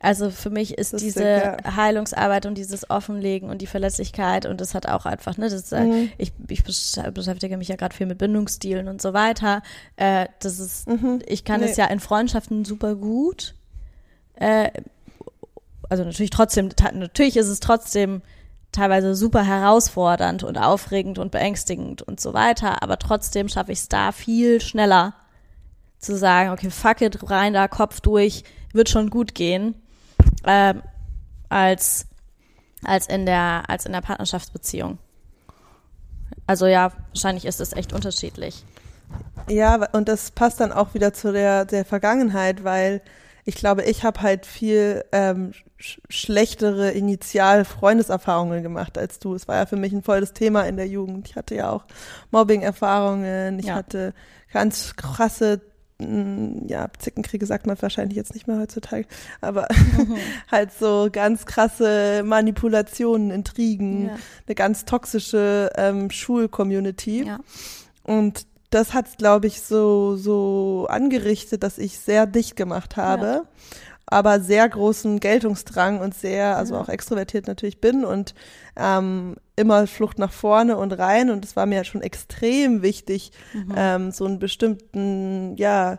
Also für mich ist das diese Heilungsarbeit und dieses Offenlegen und die Verletzlichkeit und das hat auch einfach, ne, das, äh, mhm. ich, ich beschäftige mich ja gerade viel mit Bindungsstilen und so weiter. Äh, das ist, mhm. ich kann nee. es ja in Freundschaften super gut. Äh, also natürlich trotzdem, natürlich ist es trotzdem teilweise super herausfordernd und aufregend und beängstigend und so weiter, aber trotzdem schaffe ich es da viel schneller zu sagen, okay, fuck it, rein da, Kopf durch, wird schon gut gehen, äh, als, als in der, als in der Partnerschaftsbeziehung. Also ja, wahrscheinlich ist es echt unterschiedlich. Ja, und das passt dann auch wieder zu der, der Vergangenheit, weil ich glaube, ich habe halt viel ähm, sch schlechtere Initial-Freundeserfahrungen gemacht als du. Es war ja für mich ein volles Thema in der Jugend. Ich hatte ja auch Mobbing-Erfahrungen. Ich ja. hatte ganz krasse mm, ja, Zickenkriege sagt man wahrscheinlich jetzt nicht mehr heutzutage, aber mhm. halt so ganz krasse Manipulationen, Intrigen, ja. eine ganz toxische ähm, Schulcommunity. Ja. Und das hat glaube ich, so, so angerichtet, dass ich sehr dicht gemacht habe. Ja. aber sehr großen Geltungsdrang und sehr, also ja. auch extrovertiert natürlich bin und ähm, immer Flucht nach vorne und rein. Und es war mir schon extrem wichtig, mhm. ähm, so einen bestimmten, ja,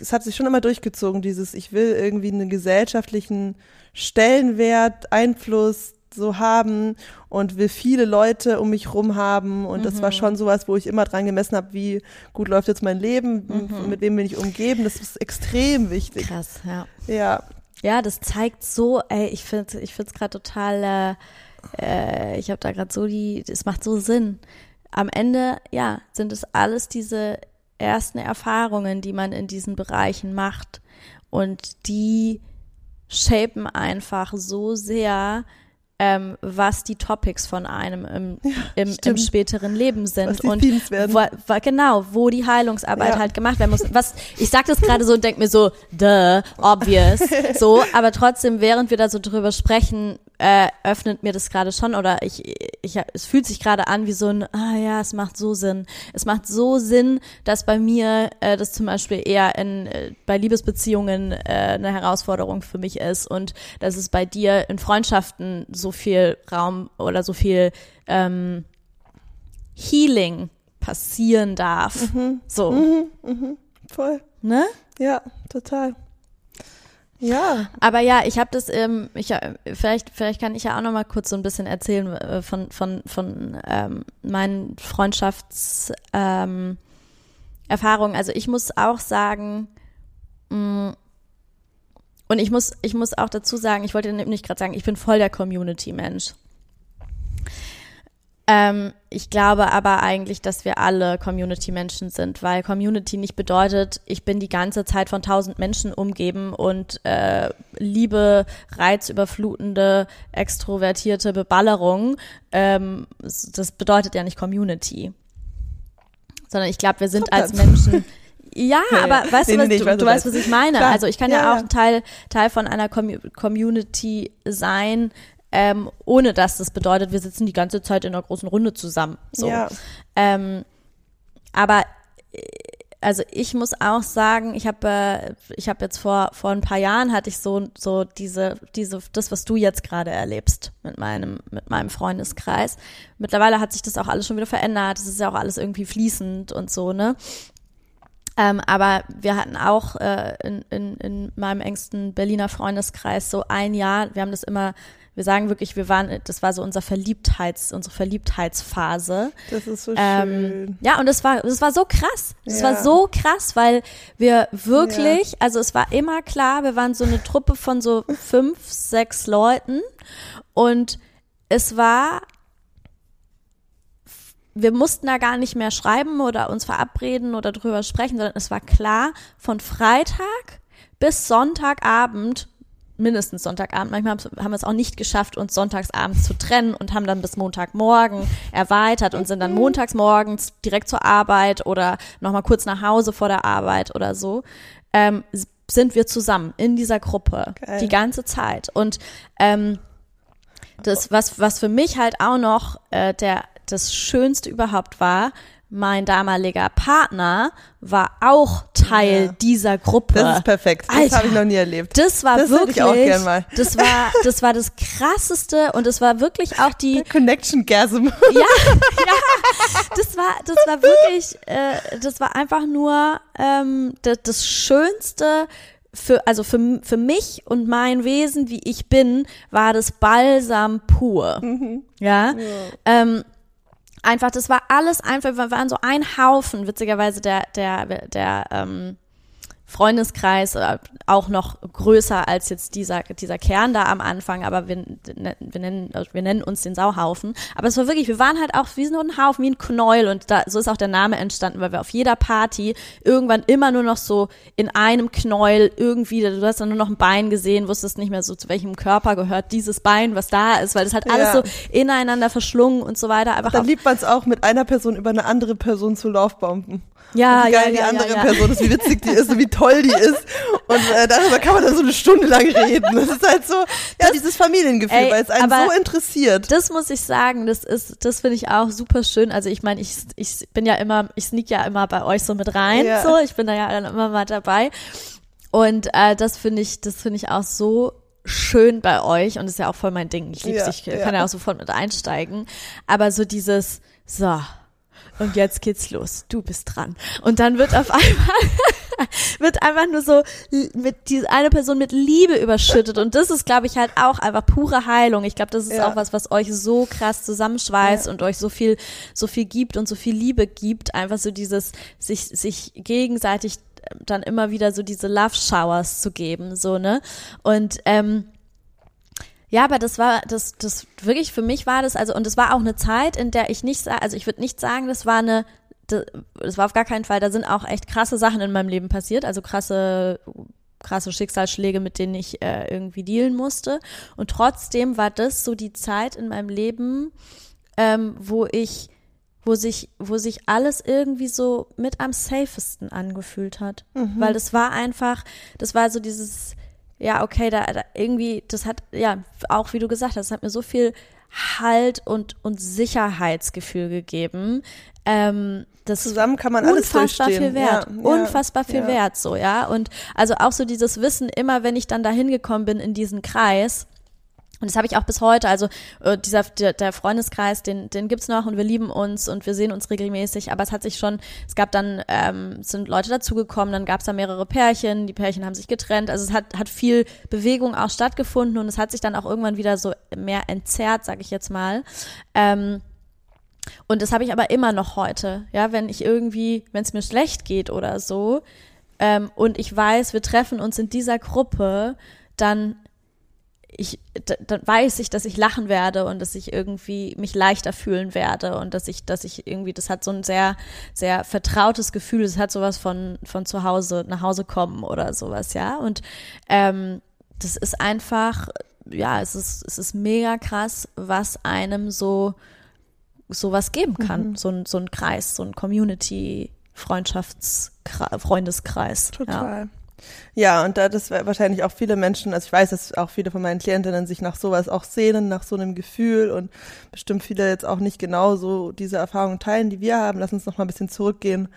es hat sich schon immer durchgezogen, dieses, ich will irgendwie einen gesellschaftlichen Stellenwert, Einfluss, so haben und will viele Leute um mich rum haben und mhm. das war mhm. schon sowas, wo ich immer dran gemessen habe, wie gut läuft jetzt mein Leben, mhm. mit wem bin ich umgeben, das ist extrem wichtig. Krass, ja. Ja. Ja, das zeigt so, ey, ich finde ich find's gerade total, äh, äh, ich habe da gerade so die, es macht so Sinn. Am Ende, ja, sind es alles diese ersten Erfahrungen, die man in diesen Bereichen macht. Und die shapen einfach so sehr, ähm, was die Topics von einem im, ja, im, im, späteren Leben sind und wo, wo, genau, wo die Heilungsarbeit ja. halt gemacht werden muss. Was ich sag das gerade so und denk mir so, duh, obvious, so, aber trotzdem, während wir da so drüber sprechen, äh, öffnet mir das gerade schon oder ich, ich, es fühlt sich gerade an wie so ein, ah ja, es macht so Sinn. Es macht so Sinn, dass bei mir äh, das zum Beispiel eher in, äh, bei Liebesbeziehungen äh, eine Herausforderung für mich ist und dass es bei dir in Freundschaften so viel Raum oder so viel ähm, Healing passieren darf. Mhm. So. Mhm, mhm, voll. Ne? Ja, total. Ja. Aber ja, ich habe das, ähm, ich, äh, vielleicht, vielleicht kann ich ja auch noch mal kurz so ein bisschen erzählen äh, von, von, von ähm, meinen Freundschaftserfahrungen. Ähm, also ich muss auch sagen, mh, mm, und ich muss, ich muss auch dazu sagen, ich wollte nämlich gerade sagen, ich bin voll der Community-Mensch. Ähm, ich glaube aber eigentlich, dass wir alle Community-Menschen sind, weil Community nicht bedeutet, ich bin die ganze Zeit von tausend Menschen umgeben und äh, liebe, reizüberflutende, extrovertierte Beballerung. Ähm, das bedeutet ja nicht Community. Sondern ich glaube, wir sind als Menschen. Ja, aber weißt nee, du, was, nee, du, weiß, du weißt, was ich meine. Klar. Also ich kann ja, ja, auch Teil, Teil von einer Community sein, ähm, ohne dass das bedeutet, wir sitzen die ganze Zeit in einer großen Runde zusammen. So. Ja. Ähm, aber äh, also ich muss auch sagen, ich habe äh, ich habe jetzt vor vor ein paar Jahren hatte ich so so diese diese das was du jetzt gerade erlebst mit meinem mit meinem Freundeskreis. Mittlerweile hat sich das auch alles schon wieder verändert. Es ist ja auch alles irgendwie fließend und so ne. Ähm, aber wir hatten auch äh, in, in, in meinem engsten Berliner Freundeskreis so ein Jahr, wir haben das immer wir sagen wirklich, wir waren, das war so unser Verliebtheits, unsere Verliebtheitsphase. Das ist so ähm, schön. Ja, und das war, das war so krass. Das ja. war so krass, weil wir wirklich, ja. also es war immer klar, wir waren so eine Truppe von so fünf, sechs Leuten und es war wir mussten da gar nicht mehr schreiben oder uns verabreden oder drüber sprechen, sondern es war klar, von Freitag bis Sonntagabend mindestens Sonntagabend. Manchmal haben wir es auch nicht geschafft, uns sonntagsabends zu trennen und haben dann bis Montagmorgen erweitert und sind dann montags morgens direkt zur Arbeit oder nochmal kurz nach Hause vor der Arbeit oder so. Ähm, sind wir zusammen in dieser Gruppe Geil. die ganze Zeit. Und ähm, das, was, was für mich halt auch noch äh, der, das Schönste überhaupt war, mein damaliger Partner war auch Teil ja. dieser Gruppe. Das ist perfekt. Das habe ich noch nie erlebt. Das war das wirklich, ich auch gern mal. das war, das war das krasseste und es war wirklich auch die Der Connection Gasm. Ja, ja, das war, das war wirklich, äh, das war einfach nur ähm, das, das Schönste für, also für, für mich und mein Wesen, wie ich bin, war das Balsam pur. Mhm. Ja. ja. Ähm, einfach, das war alles einfach, wir waren so ein Haufen, witzigerweise der, der, der, ähm, Freundeskreis äh, auch noch größer als jetzt dieser, dieser Kern da am Anfang, aber wir, ne, wir, nennen, wir nennen uns den Sauhaufen. Aber es war wirklich, wir waren halt auch wie so ein Haufen, wie ein Knäuel und da, so ist auch der Name entstanden, weil wir auf jeder Party irgendwann immer nur noch so in einem Knäuel irgendwie, du hast dann nur noch ein Bein gesehen, wusstest nicht mehr so, zu welchem Körper gehört dieses Bein, was da ist, weil das hat alles ja. so ineinander verschlungen und so weiter. Einfach dann liebt man es auch, mit einer Person über eine andere Person zu Laufbomben. Ja, wie geil ja, die andere ja, Person ist, wie witzig die ist und wie toll die ist. Und äh, darüber kann man dann so eine Stunde lang reden. Das ist halt so, ja, dieses Familiengefühl, ey, weil es einen so interessiert. Das muss ich sagen, das ist, das finde ich auch super schön. Also ich meine, ich, ich bin ja immer, ich sneak ja immer bei euch so mit rein. Ja. So, ich bin da ja dann immer mal dabei. Und äh, das finde ich, das finde ich auch so schön bei euch und ist ja auch voll mein Ding. Ich liebe ja, ich kann ja auch sofort mit einsteigen. Aber so dieses, so, und jetzt geht's los, du bist dran. Und dann wird auf einmal, wird einfach nur so mit diese eine Person mit Liebe überschüttet. Und das ist, glaube ich, halt auch einfach pure Heilung. Ich glaube, das ist ja. auch was, was euch so krass zusammenschweißt ja. und euch so viel, so viel gibt und so viel Liebe gibt. Einfach so dieses, sich, sich gegenseitig dann immer wieder so diese Love Showers zu geben, so, ne? Und ähm, ja, aber das war, das, das wirklich für mich war das, also, und es war auch eine Zeit, in der ich nicht, also ich würde nicht sagen, das war eine, das war auf gar keinen Fall, da sind auch echt krasse Sachen in meinem Leben passiert, also krasse, krasse Schicksalsschläge, mit denen ich äh, irgendwie dealen musste. Und trotzdem war das so die Zeit in meinem Leben, ähm, wo ich, wo sich, wo sich alles irgendwie so mit am safesten angefühlt hat. Mhm. Weil das war einfach, das war so dieses, ja, okay, da, da irgendwie, das hat, ja, auch wie du gesagt hast, hat mir so viel Halt und, und Sicherheitsgefühl gegeben. Ähm, das Zusammen kann man alles unfassbar viel wert, ja, unfassbar viel ja. wert, so ja. Und also auch so dieses Wissen, immer wenn ich dann da hingekommen bin in diesen Kreis, und das habe ich auch bis heute. Also äh, dieser der, der Freundeskreis, den den gibt's noch und wir lieben uns und wir sehen uns regelmäßig. Aber es hat sich schon, es gab dann ähm, sind Leute dazugekommen, dann gab's da mehrere Pärchen. Die Pärchen haben sich getrennt. Also es hat hat viel Bewegung auch stattgefunden und es hat sich dann auch irgendwann wieder so mehr entzerrt, sage ich jetzt mal. Ähm, und das habe ich aber immer noch heute. Ja, wenn ich irgendwie, wenn es mir schlecht geht oder so ähm, und ich weiß, wir treffen uns in dieser Gruppe, dann ich, dann weiß ich, dass ich lachen werde und dass ich irgendwie mich leichter fühlen werde und dass ich, dass ich irgendwie, das hat so ein sehr, sehr vertrautes Gefühl. Es hat sowas von, von zu Hause, nach Hause kommen oder sowas, ja. Und ähm, das ist einfach, ja, es ist, es ist mega krass, was einem so sowas geben kann. Mhm. So, ein, so ein Kreis, so ein Community, Freundschafts, Freundeskreis. Total. Ja. Ja, und da das wahrscheinlich auch viele Menschen, also ich weiß, dass auch viele von meinen Klientinnen sich nach sowas auch sehnen, nach so einem Gefühl und bestimmt viele jetzt auch nicht genau so diese Erfahrungen teilen, die wir haben. Lass uns noch mal ein bisschen zurückgehen,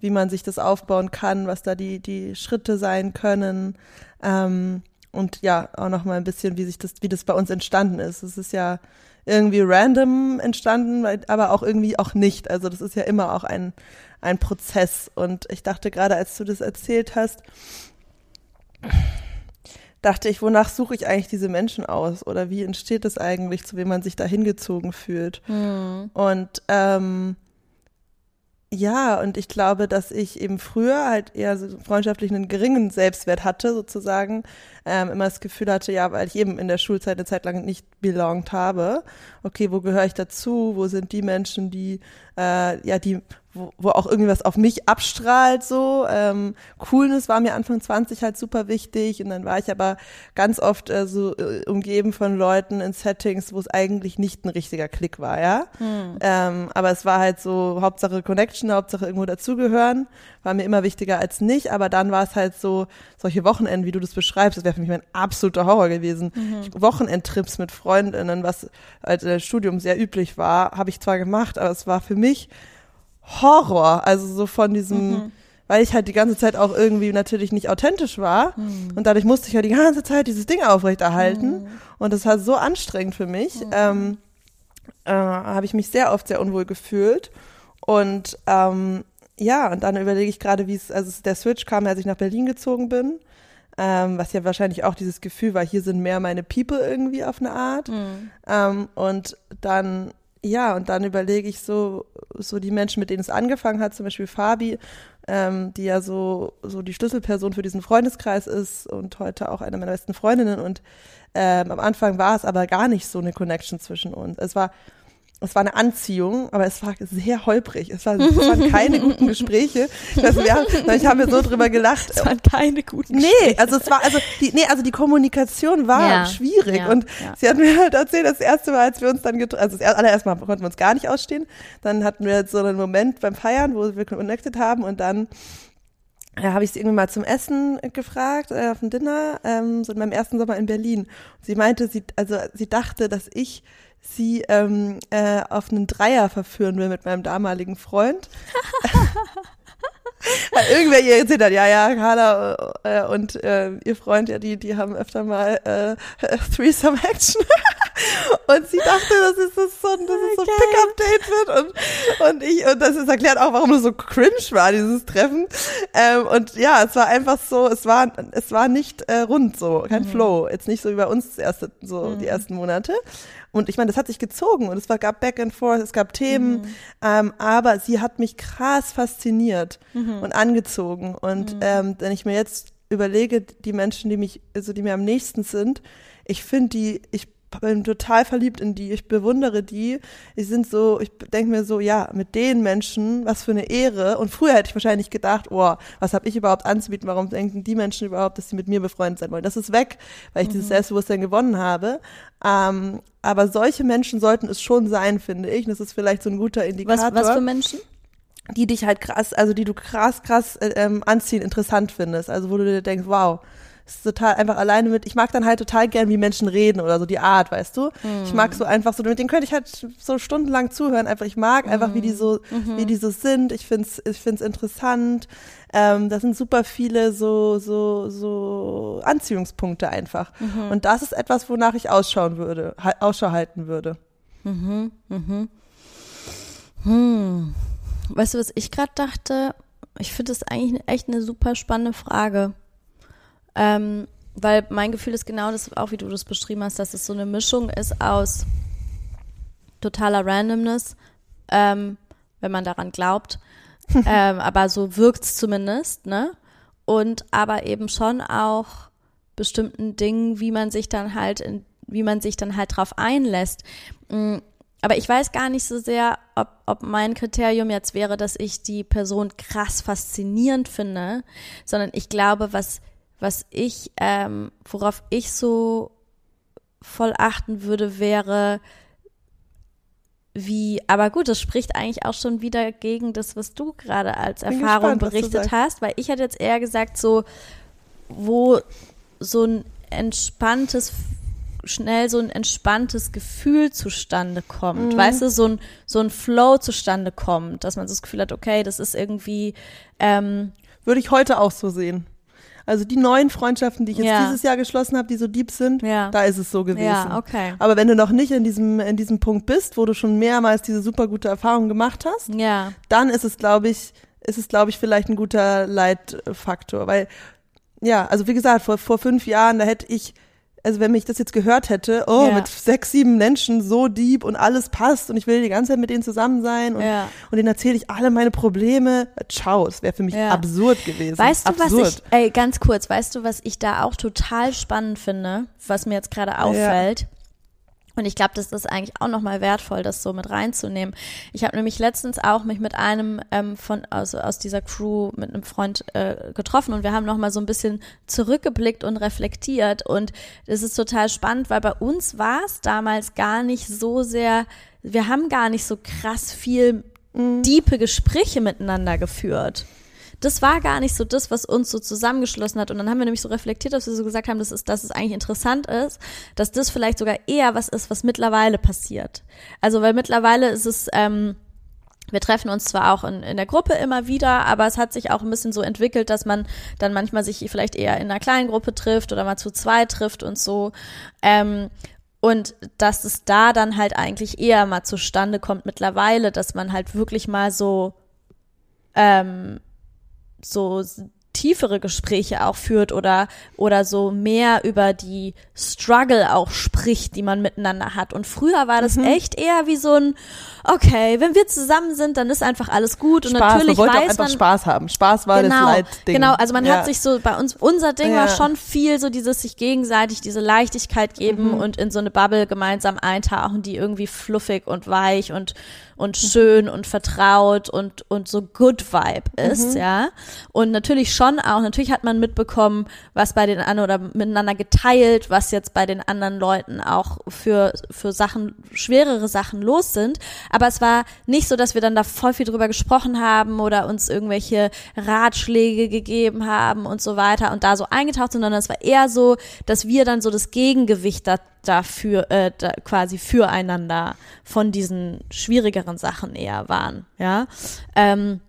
wie man sich das aufbauen kann, was da die, die Schritte sein können. Ähm, und ja, auch noch mal ein bisschen, wie sich das, wie das bei uns entstanden ist. Es ist ja irgendwie random entstanden, aber auch irgendwie auch nicht. Also das ist ja immer auch ein, ein Prozess. Und ich dachte gerade, als du das erzählt hast, dachte ich, wonach suche ich eigentlich diese Menschen aus? Oder wie entsteht es eigentlich, zu wem man sich da hingezogen fühlt? Mhm. Und ähm, ja, und ich glaube, dass ich eben früher halt eher so freundschaftlich einen geringen Selbstwert hatte, sozusagen, ähm, immer das Gefühl hatte, ja, weil ich eben in der Schulzeit eine Zeit lang nicht belonged habe. Okay, wo gehöre ich dazu? Wo sind die Menschen, die, äh, ja, die wo, wo auch irgendwas auf mich abstrahlt so. Ähm, Coolness war mir Anfang 20 halt super wichtig und dann war ich aber ganz oft äh, so äh, umgeben von Leuten in Settings, wo es eigentlich nicht ein richtiger Klick war, ja. Hm. Ähm, aber es war halt so Hauptsache Connection, Hauptsache irgendwo dazugehören, war mir immer wichtiger als nicht, aber dann war es halt so, solche Wochenenden, wie du das beschreibst, das wäre für mich mein absoluter Horror gewesen. Mhm. Wochenendtrips mit Freundinnen, was als äh, Studium sehr üblich war, habe ich zwar gemacht, aber es war für mich Horror. Also so von diesem, mhm. weil ich halt die ganze Zeit auch irgendwie natürlich nicht authentisch war. Mhm. Und dadurch musste ich ja die ganze Zeit dieses Ding aufrechterhalten. Mhm. Und das war so anstrengend für mich. Mhm. Ähm, äh, habe ich mich sehr oft sehr unwohl gefühlt. Und ähm, ja, und dann überlege ich gerade, wie es, also der Switch kam, als ich nach Berlin gezogen bin. Ähm, was ja wahrscheinlich auch dieses Gefühl war, hier sind mehr meine People irgendwie auf eine Art. Mhm. Ähm, und dann ja, und dann überlege ich so, so die Menschen, mit denen es angefangen hat, zum Beispiel Fabi, ähm, die ja so, so die Schlüsselperson für diesen Freundeskreis ist und heute auch eine meiner besten Freundinnen. Und ähm, am Anfang war es aber gar nicht so eine Connection zwischen uns. Es war es war eine Anziehung, aber es war sehr holprig. Es, war, es waren keine guten Gespräche. Also wir haben, ich habe mir so drüber gelacht. Es waren keine guten Gespräche. Nee, also es war, also die, nee, also die Kommunikation war ja, schwierig. Ja, und ja. sie hat mir halt erzählt, das erste Mal, als wir uns dann getroffen, also das allererste Mal konnten wir uns gar nicht ausstehen. Dann hatten wir so einen Moment beim Feiern, wo wir connected haben und dann ja, habe ich sie irgendwie mal zum Essen gefragt, äh, auf dem Dinner, ähm, so in meinem ersten Sommer in Berlin. Und sie meinte, sie, also sie dachte, dass ich sie ähm, äh, auf einen Dreier verführen will mit meinem damaligen Freund. Weil irgendwer ihr erzählt hat, ja, ja, Carla äh, und äh, ihr Freund, ja, die, die haben öfter mal äh, Threesome Action. und sie dachte, das ist das so, dass es so ein Pickup-Date wird und, und ich, und das ist erklärt auch, warum es so cringe war, dieses Treffen. Ähm, und ja, es war einfach so, es war, es war nicht äh, rund so, kein mhm. Flow. Jetzt nicht so wie bei uns das erste, so mhm. die ersten Monate. Und ich meine, das hat sich gezogen und es war, gab Back and Forth, es gab Themen, mhm. ähm, aber sie hat mich krass fasziniert mhm. und angezogen. Und mhm. ähm, wenn ich mir jetzt überlege, die Menschen, die mich, also die mir am nächsten sind, ich finde die, ich bin total verliebt in die, ich bewundere die. Die sind so, ich denke mir so, ja, mit den Menschen, was für eine Ehre. Und früher hätte ich wahrscheinlich gedacht, oh, was habe ich überhaupt anzubieten? Warum denken die Menschen überhaupt, dass sie mit mir befreundet sein wollen? Das ist weg, weil ich mhm. dieses Selbstbewusstsein gewonnen habe. Ähm, aber solche Menschen sollten es schon sein, finde ich. Und das ist vielleicht so ein guter Indikator. Was, was für Menschen? Die dich halt krass, also die du krass, krass äh, ähm, anziehen, interessant findest. Also wo du dir denkst, wow, ist total einfach alleine mit, ich mag dann halt total gern, wie Menschen reden oder so die Art, weißt du? Mhm. Ich mag hm. so einfach so, mit denen könnte ich halt so stundenlang zuhören, einfach, ich mag einfach, wie die so, mhm. wie die so sind, ich find's, ich find's interessant, ähm, da sind super viele so, so, so Anziehungspunkte einfach. Mhm. Und das ist etwas, wonach ich ausschauen würde, Ausschau halten würde. Mhm, mhm. Hm. Weißt du, was ich gerade dachte? Ich finde das eigentlich echt eine super spannende Frage. Ähm, weil mein Gefühl ist genau das, auch wie du das beschrieben hast, dass es so eine Mischung ist aus totaler Randomness, ähm, wenn man daran glaubt. ähm, aber so wirkt's zumindest, ne? Und aber eben schon auch bestimmten Dingen, wie man sich dann halt in, wie man sich dann halt drauf einlässt. Mm, aber ich weiß gar nicht so sehr, ob, ob mein Kriterium jetzt wäre, dass ich die Person krass faszinierend finde, sondern ich glaube, was was ich, ähm, worauf ich so voll achten würde, wäre, wie, aber gut, das spricht eigentlich auch schon wieder gegen das, was du gerade als Erfahrung gespannt, berichtet hast, weil ich hätte jetzt eher gesagt, so, wo so ein entspanntes, schnell so ein entspanntes Gefühl zustande kommt, mhm. weißt du, so ein, so ein Flow zustande kommt, dass man so das Gefühl hat, okay, das ist irgendwie, ähm, würde ich heute auch so sehen. Also die neuen Freundschaften, die ich jetzt ja. dieses Jahr geschlossen habe, die so deep sind, ja. da ist es so gewesen. Ja, okay. Aber wenn du noch nicht in diesem, in diesem Punkt bist, wo du schon mehrmals diese super gute Erfahrung gemacht hast, ja. dann ist es, glaube ich, ist es, glaube ich, vielleicht ein guter Leitfaktor. Weil, ja, also wie gesagt, vor, vor fünf Jahren, da hätte ich also wenn mich das jetzt gehört hätte, oh, ja. mit sechs, sieben Menschen so deep und alles passt und ich will die ganze Zeit mit denen zusammen sein und, ja. und denen erzähle ich alle meine Probleme. Ciao, das wäre für mich ja. absurd gewesen. Weißt du, absurd. was ich, ey, ganz kurz, weißt du, was ich da auch total spannend finde, was mir jetzt gerade auffällt? Und ich glaube, das ist eigentlich auch nochmal wertvoll, das so mit reinzunehmen. Ich habe nämlich letztens auch mich mit einem ähm, von also aus dieser Crew mit einem Freund äh, getroffen und wir haben nochmal so ein bisschen zurückgeblickt und reflektiert. Und es ist total spannend, weil bei uns war es damals gar nicht so sehr, wir haben gar nicht so krass viel mhm. diepe Gespräche miteinander geführt das war gar nicht so das, was uns so zusammengeschlossen hat. Und dann haben wir nämlich so reflektiert, dass wir so gesagt haben, dass es, dass es eigentlich interessant ist, dass das vielleicht sogar eher was ist, was mittlerweile passiert. Also weil mittlerweile ist es, ähm, wir treffen uns zwar auch in, in der Gruppe immer wieder, aber es hat sich auch ein bisschen so entwickelt, dass man dann manchmal sich vielleicht eher in einer kleinen Gruppe trifft oder mal zu zwei trifft und so. Ähm, und dass es da dann halt eigentlich eher mal zustande kommt mittlerweile, dass man halt wirklich mal so ähm, so tiefere Gespräche auch führt oder oder so mehr über die Struggle auch spricht, die man miteinander hat. Und früher war das mhm. echt eher wie so ein okay, wenn wir zusammen sind, dann ist einfach alles gut Spaß, und natürlich man wollte weiß auch einfach man, Spaß haben. Spaß war genau, das Leitding. Genau, also man ja. hat sich so bei uns unser Ding ja. war schon viel so dieses sich gegenseitig diese Leichtigkeit geben mhm. und in so eine Bubble gemeinsam eintauchen, die irgendwie fluffig und weich und und mhm. schön und vertraut und und so good Vibe ist, mhm. ja. Und natürlich schon auch, natürlich hat man mitbekommen, was bei den anderen oder miteinander geteilt, was jetzt bei den anderen Leuten auch für für Sachen schwerere Sachen los sind, aber es war nicht so, dass wir dann da voll viel drüber gesprochen haben oder uns irgendwelche Ratschläge gegeben haben und so weiter und da so eingetaucht sind, sondern es war eher so, dass wir dann so das Gegengewicht da, dafür, äh, da quasi füreinander von diesen schwierigeren Sachen eher waren, ja. Ähm,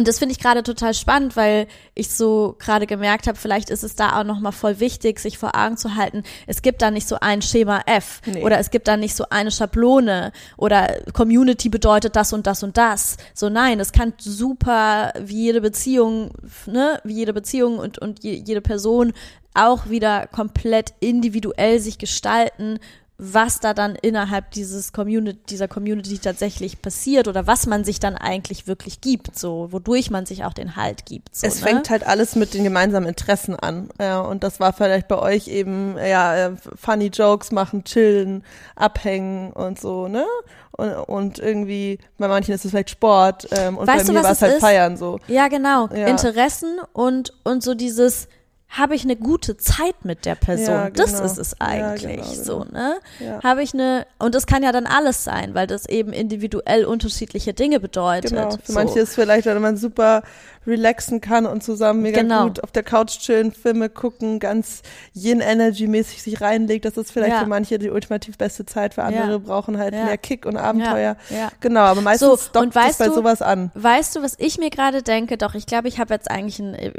Und das finde ich gerade total spannend, weil ich so gerade gemerkt habe, vielleicht ist es da auch nochmal voll wichtig, sich vor Augen zu halten, es gibt da nicht so ein Schema F Nee. oder es gibt da nicht so eine Schablone oder Community bedeutet das und das und das. So nein, es kann super wie jede Beziehung, ne, wie jede Beziehung und, und je, jede Person auch wieder komplett individuell sich gestalten, was da dann innerhalb dieses Community, dieser Community tatsächlich passiert oder was man sich dann eigentlich wirklich gibt, so, wodurch man sich auch den Halt gibt. So, es ne? fängt halt alles mit den gemeinsamen Interessen an. Ja, und das war vielleicht bei euch eben, ja, äh, funny Jokes machen, chillen, abhängen und so, ne? Und, und irgendwie, bei manchen ist es vielleicht Sport ähm, und Weißt bei du, mir war es es halt ist? feiern so. Ja, genau. Ja. Interessen und, und so dieses, habe ich eine gute Zeit mit der Person? Ja, Das genau. ist es Ja, eigentlich genau, so, genau. ne? Ja. Habe ich eine, und das kann ja dann alles sein, weil das eben individuell unterschiedliche Dinge bedeutet. Genau. Für so. manche ist vielleicht, wenn man super relaxen kann und zusammen mega Genau. gut auf der Couch chillen, Filme gucken, ganz Yin-Energy-mäßig sich reinlegt. Das ist vielleicht Ja. für manche die ultimativ beste Zeit. Für andere Ja. brauchen halt Ja. mehr Kick und Abenteuer. Genau, aber meistens So, dockt es bei du- sowas an. Weißt du, was ich mir gerade denke? Doch, ich glaube, ich habe jetzt eigentlich einen, äh,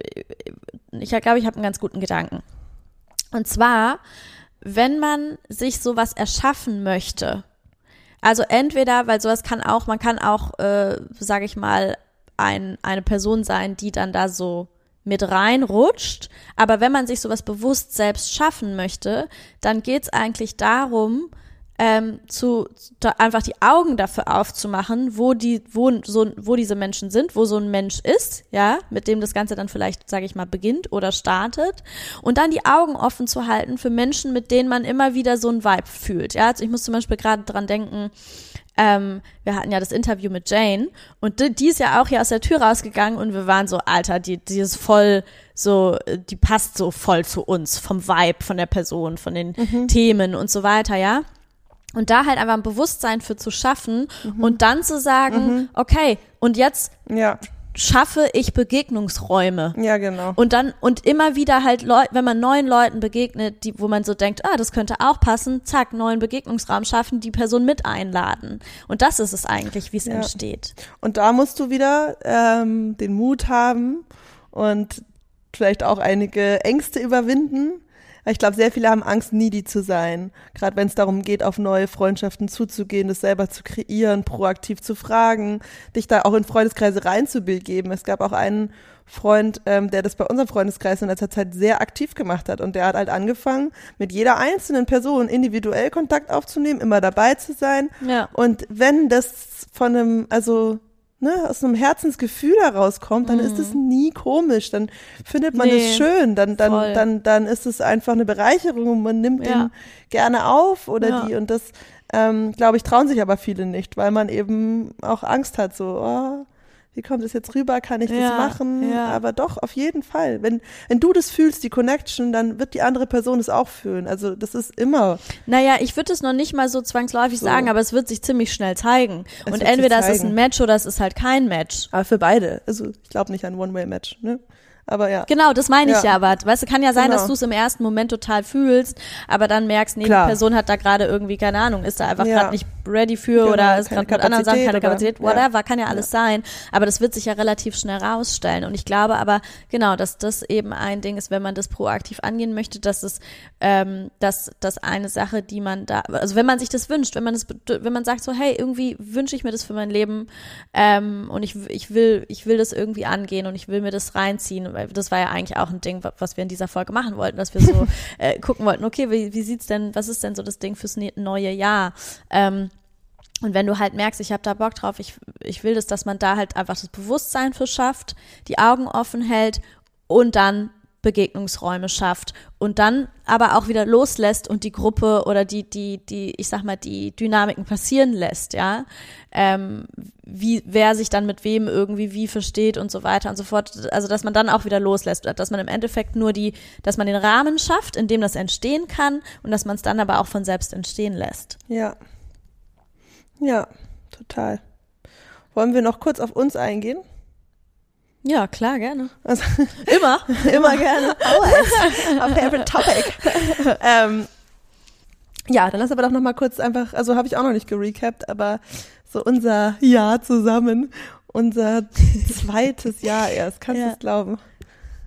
ich glaube, ich habe einen ganz guten Gedanken. Und zwar, wenn man sich sowas erschaffen möchte, also entweder, weil sowas kann auch, man kann auch, äh, sage ich mal, ein, eine Person sein, die dann da so mit reinrutscht. Aber wenn man sich sowas bewusst selbst schaffen möchte, dann geht's eigentlich darum, ähm, zu da einfach die Augen dafür aufzumachen, wo die, wo so, wo diese Menschen sind, wo so ein Mensch ist, ja, mit dem das Ganze dann vielleicht, sage ich mal, beginnt oder startet, und dann die Augen offen zu halten für Menschen, mit denen man immer wieder so ein Vibe fühlt. Ja, also ich muss zum Beispiel gerade dran denken. Ähm, wir hatten ja das Interview mit Jane und die, die ist ja auch hier aus der Tür rausgegangen und wir waren so, Alter, die, die ist voll so, die passt so voll zu uns, vom Vibe, von der Person, von den Themen und so weiter, ja. Und da halt einfach ein Bewusstsein für zu schaffen und dann zu sagen, okay, und jetzt Ja, schaffe ich Begegnungsräume. ja, genau. Und dann, und immer wieder halt Leute, wenn man neuen Leuten begegnet, die, wo man so denkt, ah, das könnte auch passen, zack, neuen Begegnungsraum schaffen, die Person mit einladen. Und das ist es eigentlich, wie es Ja. entsteht. Und da musst du wieder ähm, den Mut haben und vielleicht auch einige Ängste überwinden. Ich glaube, sehr viele haben Angst, needy zu sein. Gerade wenn es darum geht, auf neue Freundschaften zuzugehen, das selber zu kreieren, proaktiv zu fragen, dich da auch in Freundeskreise reinzubegeben. Es gab auch einen Freund, ähm, der das bei unserem Freundeskreis in letzter Zeit sehr aktiv gemacht hat. Und der hat halt angefangen, mit jeder einzelnen Person individuell Kontakt aufzunehmen, immer dabei zu sein. Ja. Und wenn das von einem, also ne, aus einem Herzensgefühl herauskommt, dann ist es nie komisch, dann findet man Mhm. Nee, es schön, dann, voll. dann, dann, dann ist es einfach eine Bereicherung und man nimmt Ja. den gerne auf oder Ja. die und das, ähm, glaube ich, trauen sich aber viele nicht, weil man eben auch Angst hat, so, oh, wie kommt es jetzt rüber, kann ich Ja, das machen? ja. Aber doch, auf jeden Fall. Wenn, wenn du das fühlst, die Connection, dann wird die andere Person es auch fühlen. Also das ist immer. Naja, ich würde es noch nicht mal so zwangsläufig So. sagen, aber es wird sich ziemlich schnell zeigen. Es Und entweder ist es zeigen. ein Match oder es ist halt kein Match. Aber für beide. Also ich glaube nicht an One-Way-Match, ne? Aber ja. Genau, das meine ich Ja. ja, aber weißt du, kann ja sein, Genau. dass du es im ersten Moment total fühlst, aber dann merkst, nee, Klar. die Person hat da gerade irgendwie, keine Ahnung, ist da einfach Ja. gerade nicht ready für Genau, oder ist gerade mit anderen Sachen keine Kapazität oder- whatever, kann ja alles sein. Aber das wird sich ja relativ schnell rausstellen. Und ich glaube aber, genau, dass das eben ein Ding ist, wenn man das proaktiv angehen möchte, dass es, ähm, dass das eine Sache, die man da, also wenn man sich das wünscht, wenn man das, wenn man sagt so, hey, irgendwie wünsche ich mir das für mein Leben ähm, und ich, ich will, ich will das irgendwie angehen und ich will mir das reinziehen, weil das war ja eigentlich auch ein Ding, wa- was wir in dieser Folge machen wollten, dass wir so äh, gucken wollten, okay, wie, wie sieht's denn, was ist denn so das Ding fürs ne- neue Jahr? Ähm, und wenn du halt merkst, ich habe da Bock drauf, ich, ich will das, dass man da halt einfach das Bewusstsein für schafft, die Augen offen hält und dann Begegnungsräume schafft und dann aber auch wieder loslässt und die Gruppe oder die, die, die, ich sag mal, die Dynamiken passieren lässt, ja. Ähm, wie, wer sich dann mit wem irgendwie wie versteht und so weiter und so fort. Also, dass man dann auch wieder loslässt, dass man im Endeffekt nur die, dass man den Rahmen schafft, in dem das entstehen kann und dass man es dann aber auch von selbst entstehen lässt. Ja. Ja, total. Wollen wir noch kurz auf uns eingehen? Ja, klar, gerne. Also, Immer. immer gerne. Always. Our favorite topic. ähm, ja, dann lass aber doch noch mal kurz einfach, also habe ich auch noch nicht gerecapt, aber so unser Jahr zusammen unser zweites Jahr erst. Kannst du Ja. es glauben?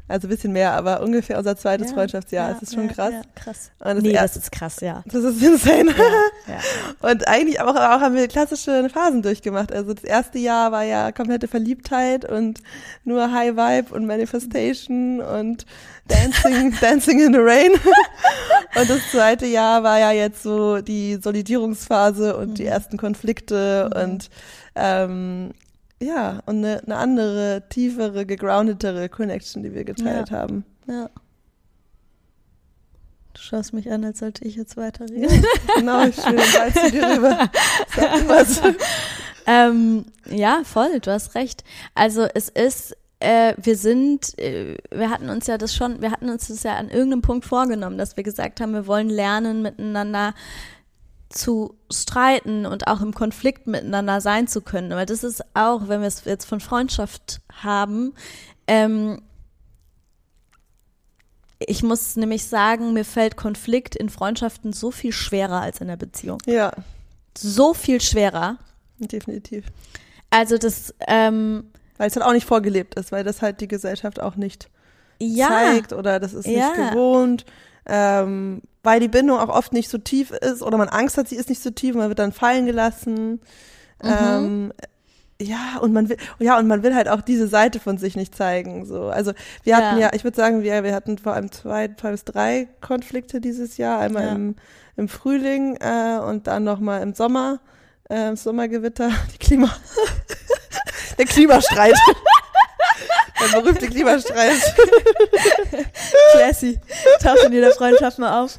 Also ein bisschen mehr, aber ungefähr unser zweites Ja, Freundschaftsjahr. ja, das ist schon ja, krass. Ja, krass. Und das nee, er- das ist krass, ja. Das ist insane. Und eigentlich auch, auch haben wir klassische Phasen durchgemacht. Also das erste Jahr war ja komplette Verliebtheit und nur High Vibe und Manifestation und Dancing, Dancing in the Rain. Und das zweite Jahr war ja jetzt so die Solidierungsphase und die ersten Konflikte und ähm, ja, und eine, eine andere, tiefere, gegroundetere Connection, die wir geteilt haben. ja. Du schaust mich an, als sollte ich jetzt weiterreden. Genau, ich will den Ball zu dir rüber. Sag was. Ähm, ja, voll, du hast recht. Also es ist, äh, wir sind, äh, wir hatten uns ja das schon, wir hatten uns das ja an irgendeinem Punkt vorgenommen, dass wir gesagt haben, wir wollen lernen, miteinander zu streiten und auch im Konflikt miteinander sein zu können. Weil das ist auch, wenn wir es jetzt von Freundschaft haben, ähm, ich muss nämlich sagen, mir fällt Konflikt in Freundschaften so viel schwerer als in der Beziehung. Ja, So viel schwerer. definitiv. Also das, ähm, Weil es halt auch nicht vorgelebt ist, weil das halt die Gesellschaft auch nicht ja, zeigt oder das ist Ja. nicht gewohnt. Ähm, weil die Bindung auch oft nicht so tief ist oder man Angst hat, sie ist nicht so tief und man wird dann fallen gelassen. Mhm. Ähm, ja, und man will, ja, und man will halt auch diese Seite von sich nicht zeigen. So. Also wir hatten Ja. ja, ich würde sagen, wir, wir hatten vor allem zwei, zwei bis drei Konflikte dieses Jahr. Einmal Ja. im, im Frühling äh, und dann nochmal im Sommer, äh, im Sommergewitter, die Klima, der Klimastreit. Der berühmte Klimastreit. classy. Taucht in jeder Freundschaft mal auf.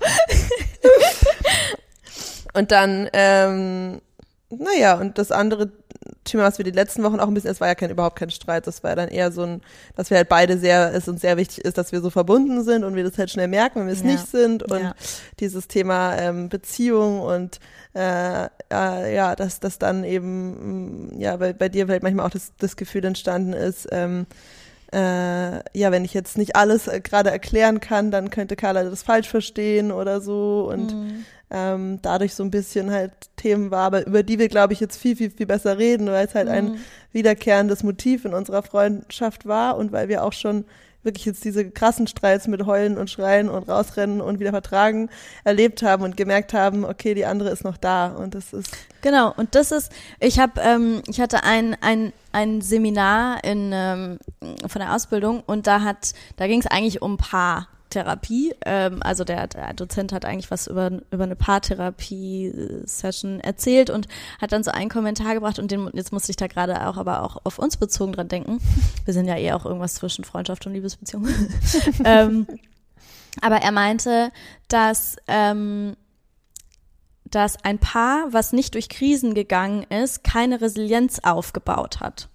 Und dann, ähm, naja, und das andere Thema, was wir die letzten Wochen auch ein bisschen, es war ja kein, überhaupt kein Streit, das war ja dann eher so ein, dass wir halt beide sehr, es uns sehr wichtig ist, dass wir so verbunden sind und wir das halt schnell merken, wenn wir es Ja. nicht sind und Ja. dieses Thema ähm, Beziehung und äh, äh, ja, dass das dann eben, mm, ja, bei, bei dir vielleicht manchmal auch das, das Gefühl entstanden ist, ähm, äh, ja, wenn ich jetzt nicht alles äh, gerade erklären kann, dann könnte Carla das falsch verstehen oder so und Mhm. ähm, dadurch so ein bisschen halt Themen war, aber über die wir, glaube ich, jetzt viel, viel, viel besser reden, weil es halt ein Mhm. wiederkehrendes Motiv in unserer Freundschaft war und weil wir auch schon wirklich jetzt diese krassen Streits mit Heulen und Schreien und Rausrennen und wieder vertragen erlebt haben und gemerkt haben, okay, die andere ist noch da und das ist Genau, und das ist, ich habe, ähm, ich hatte ein, ein, ein Seminar in, ähm, von der Ausbildung und da hat, da ging es eigentlich um Paartherapie. Ähm, also der, der Dozent hat eigentlich was über, über eine Paartherapie-Session erzählt und hat dann so einen Kommentar gebracht und den, jetzt musste ich da gerade auch, aber auch auf uns bezogen dran denken. Wir sind ja eh auch irgendwas zwischen Freundschaft und Liebesbeziehung. ähm, aber er meinte, dass ähm, dass ein Paar, was nicht durch Krisen gegangen ist, keine Resilienz aufgebaut hat.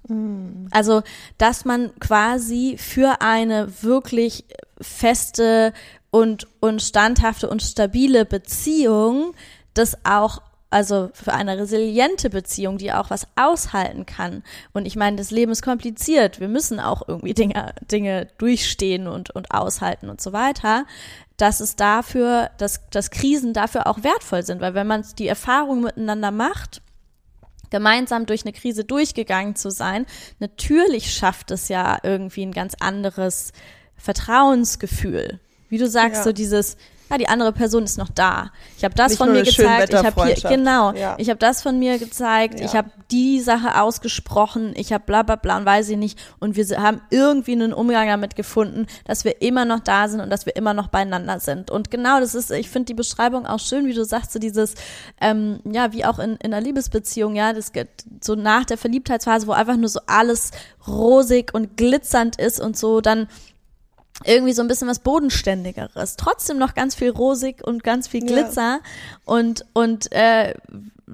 Also, dass man quasi für eine wirklich feste und, und standhafte und stabile Beziehung das auch also für eine resiliente Beziehung, die auch was aushalten kann. Und ich meine, das Leben ist kompliziert. Wir müssen auch irgendwie Dinge, Dinge durchstehen und, und aushalten und so weiter. Dass es dafür, dass, dass Krisen dafür auch wertvoll sind. Weil wenn man die Erfahrung miteinander macht, gemeinsam durch eine Krise durchgegangen zu sein, natürlich schafft es ja irgendwie ein ganz anderes Vertrauensgefühl. Wie du sagst, Ja. so dieses, ja, die andere Person ist noch da. Ich habe das Nicht von nur mir eine gezeigt. Ich habe hier, genau, Ja. ich habe das von mir gezeigt. Ja. Ich habe die Sache ausgesprochen. Ich habe bla bla bla und weiß ich nicht. Und wir haben irgendwie einen Umgang damit gefunden, dass wir immer noch da sind und dass wir immer noch beieinander sind. Und genau das ist, ich finde die Beschreibung auch schön, wie du sagst, so dieses, ähm, ja, wie auch in, in einer Liebesbeziehung, ja, das geht so nach der Verliebtheitsphase, wo einfach nur so alles rosig und glitzernd ist und so, dann irgendwie so ein bisschen was Bodenständigeres. Trotzdem noch ganz viel rosig und ganz viel Ja. Glitzer und, und äh,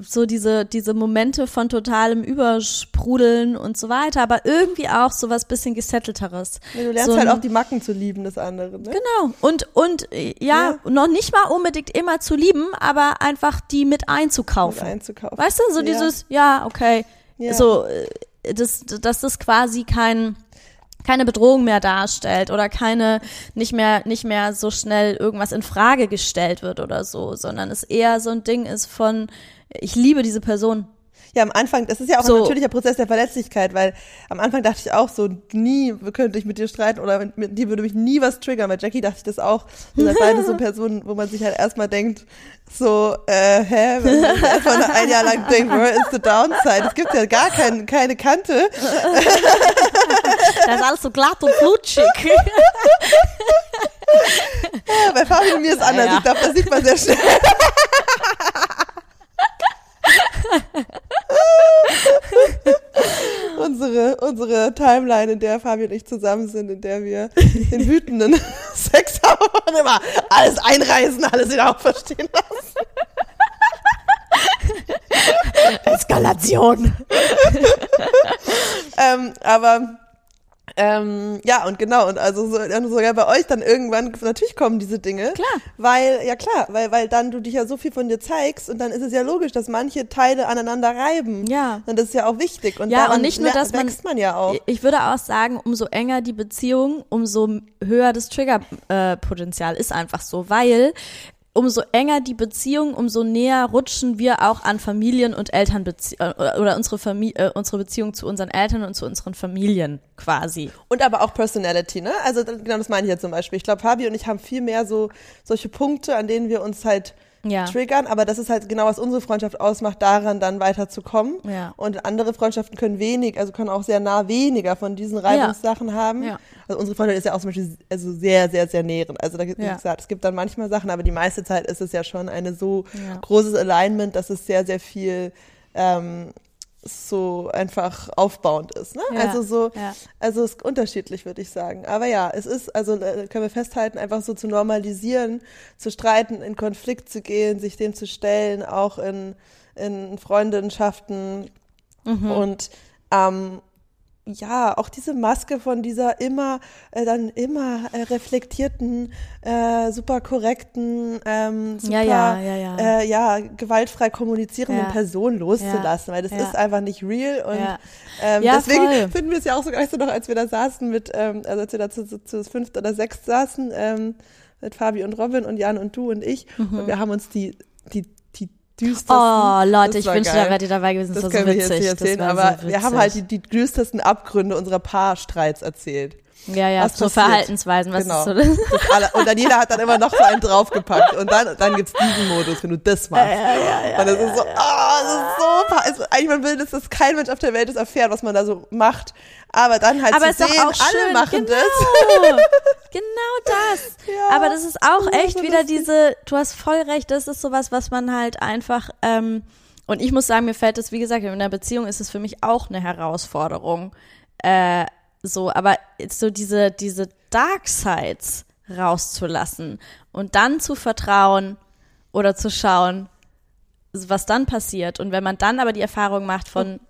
so diese, diese Momente von totalem Übersprudeln und so weiter, aber irgendwie auch so was bisschen gesettelteres. Ja, du lernst so halt auch die Macken zu lieben des anderen. Ne? Genau. Und, und äh, ja, noch nicht mal unbedingt immer zu lieben, aber einfach die mit einzukaufen. Mit einzukaufen. Weißt du, so Ja. dieses, ja, okay, Ja. so, äh, das, dass das quasi kein, keine Bedrohung mehr darstellt oder keine, nicht mehr, nicht mehr so schnell irgendwas in Frage gestellt wird oder so, sondern es eher so ein Ding ist von, ich liebe diese Person. Ja, am Anfang, das ist ja auch So. ein natürlicher Prozess der Verletzlichkeit, weil am Anfang dachte ich auch so, nie könnte ich mit dir streiten oder mit, dir würde mich nie was triggern. Bei Jackie dachte ich das auch. Wir sind beide so Personen, wo man sich halt erstmal denkt, so, äh, hä, wenn man erstmal ein Jahr lang denkt, where is the downside? Es gibt ja gar kein, keine Kante. Das ist alles so glatt und flutschig. Ja, bei Fabian und mir ist anders. Ja. Ich glaube, das sieht man sehr schnell. unsere, unsere Timeline, in der Fabian und ich zusammen sind, in der wir den wütenden Sex haben und immer alles einreißen, alles wieder auferstehen lassen. Eskalation. Ähm, aber ähm, ja, und genau, und also so, und sogar bei euch dann irgendwann, natürlich kommen diese Dinge. Klar. Weil, ja klar, weil, weil dann du dich ja so viel von dir zeigst und dann ist es ja logisch, dass manche Teile aneinander reiben. Ja. Und das ist ja auch wichtig. Und Ja, und nicht nur, dass man- wächst man ja auch. Ich würde auch sagen, umso enger die Beziehung, umso höher das Triggerpotenzial ist einfach so, weil umso enger die Beziehung, umso näher rutschen wir auch an Familien und Elternbezie äh, oder unsere Familie, äh, unsere Beziehung zu unseren Eltern und zu unseren Familien quasi. Und aber auch Personality, ne? Also genau das meine ich jetzt zum Beispiel. Ich glaube, Fabi und ich haben viel mehr so solche Punkte, an denen wir uns halt Ja. triggern, aber das ist halt genau, was unsere Freundschaft ausmacht, daran dann weiterzukommen. Ja. Und andere Freundschaften können wenig, also können auch sehr nah weniger von diesen Reibungssachen haben. Ja. Also unsere Freundschaft ist ja auch zum Beispiel also sehr, sehr, sehr nährend. Also da gibt Ja. wie gesagt, es gibt dann manchmal Sachen, aber die meiste Zeit ist es ja schon eine so Ja. großes Alignment, dass es sehr, sehr viel ähm, so einfach aufbauend ist. Ne? Ja. Also so, Ja. also es ist unterschiedlich, würde ich sagen. Aber ja, es ist, also äh, können wir festhalten, einfach so zu normalisieren, zu streiten, in Konflikt zu gehen, sich dem zu stellen, auch in, in Freundschaften Mhm. und ähm, ja, auch diese Maske von dieser immer, äh, dann immer äh, reflektierten, äh, super korrekten, ähm, super, Ja, ja, ja. Äh, ja, gewaltfrei kommunizierenden. Person loszulassen, weil das ist einfach nicht real und ähm, deswegen voll. finden wir es ja auch so gleich so noch, als wir da saßen mit, ähm, also als wir da zu, zu, zu fünft oder sechst saßen, ähm, mit Fabi und Robin und Jan und du und ich und wir haben uns die, die düstersten. Oh, Leute, ich wünschte, da wärt ihr dabei gewesen. Das, Das war können so wir witzig. jetzt nicht erzählen, aber so wir haben halt die, die düstersten Abgründe unserer Paarstreits erzählt. Ja, ja, so passiert. Verhaltensweisen. Was Genau. ist so das? Das alle, und dann jeder hat dann immer noch so einen draufgepackt und dann, dann gibt's diesen Modus, wenn du das machst. und das ist so, ah, das ist so, also eigentlich man will, dass das kein Mensch auf der Welt das erfährt, was man da so macht. Aber dann halt Aber zu sehen, auch alle schön. machen genau. das. Genau das. Ja, Aber das ist auch echt so wieder diese, du hast voll recht, das ist sowas, was man halt einfach, ähm, und ich muss sagen, mir fällt das, wie gesagt, in der Beziehung ist es für mich auch eine Herausforderung. Äh, so, aber jetzt so diese, diese Dark Sides rauszulassen und dann zu vertrauen oder zu schauen, was dann passiert. Und wenn man dann aber die Erfahrung macht von,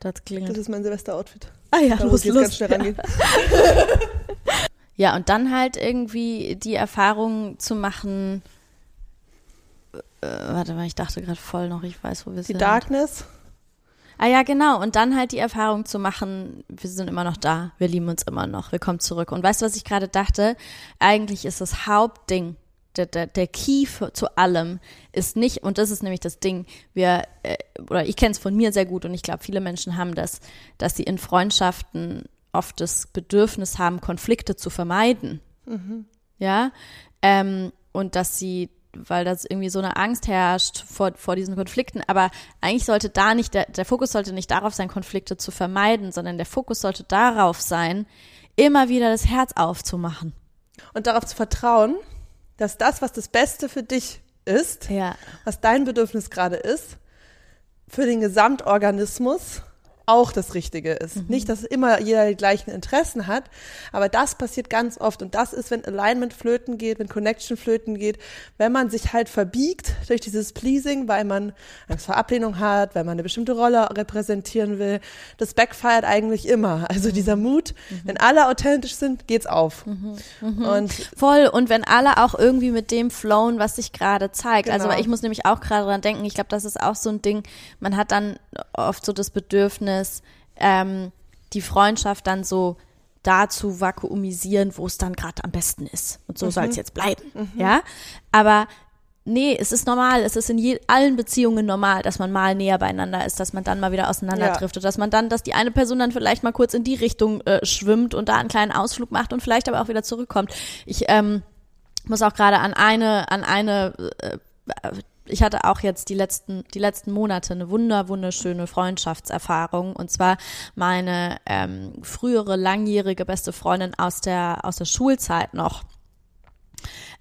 das Das klingelt. ist mein Silvester-Outfit. Ah ja, Da muss los, los. ganz schnell rangehen. Ja, und dann halt irgendwie die Erfahrung zu machen. Äh, warte mal, ich dachte gerade voll noch, ich weiß, wo wir Die sind. Darkness. Ah ja, genau. Und dann halt die Erfahrung zu machen, wir sind immer noch da, wir lieben uns immer noch, wir kommen zurück. Und weißt du, was ich gerade dachte? Eigentlich ist das Hauptding, der, der, der Key für, zu allem ist nicht, und das ist nämlich das Ding, wir, äh, oder ich kenne es von mir sehr gut und ich glaube, viele Menschen haben das, dass sie in Freundschaften oft das Bedürfnis haben, Konflikte zu vermeiden. Ja, ähm, und dass sie, weil das irgendwie so eine Angst herrscht vor, vor diesen Konflikten, aber eigentlich sollte da nicht, der, der Fokus sollte nicht darauf sein, Konflikte zu vermeiden, sondern der Fokus sollte darauf sein, immer wieder das Herz aufzumachen. Und darauf zu vertrauen, dass das, was das Beste für dich ist, Ja. was dein Bedürfnis gerade ist, für den Gesamtorganismus auch das Richtige ist. Mhm. Nicht, dass immer jeder die gleichen Interessen hat, aber das passiert ganz oft und das ist, wenn Alignment flöten geht, wenn Connection flöten geht, wenn man sich halt verbiegt durch dieses Pleasing, weil man Angst vor Ablehnung hat, weil man eine bestimmte Rolle repräsentieren will. Das backfired eigentlich immer. Also dieser Mut, wenn alle authentisch sind, geht's auf. Und Voll. Und wenn alle auch irgendwie mit dem flowen, was sich gerade zeigt. Also, Genau. weil ich muss nämlich auch gerade dran denken, ich glaube, das ist auch so ein Ding, man hat dann oft so das Bedürfnis, ähm, die Freundschaft dann so da zu vakuumisieren, wo es dann gerade am besten ist. Und so soll es jetzt bleiben. Ja. Aber nee, es ist normal, es ist in je, allen Beziehungen normal, dass man mal näher beieinander ist, dass man dann mal wieder auseinanderdriftet, ja. dass man dann, dass die eine Person dann vielleicht mal kurz in die Richtung äh, schwimmt und da einen kleinen Ausflug macht und vielleicht aber auch wieder zurückkommt. Ich ähm, muss auch gerade an eine, an eine äh, ich hatte auch jetzt die letzten, die letzten Monate eine wunder, wunderschöne Freundschaftserfahrung. Und zwar meine ähm, frühere langjährige beste Freundin aus der, aus der Schulzeit noch.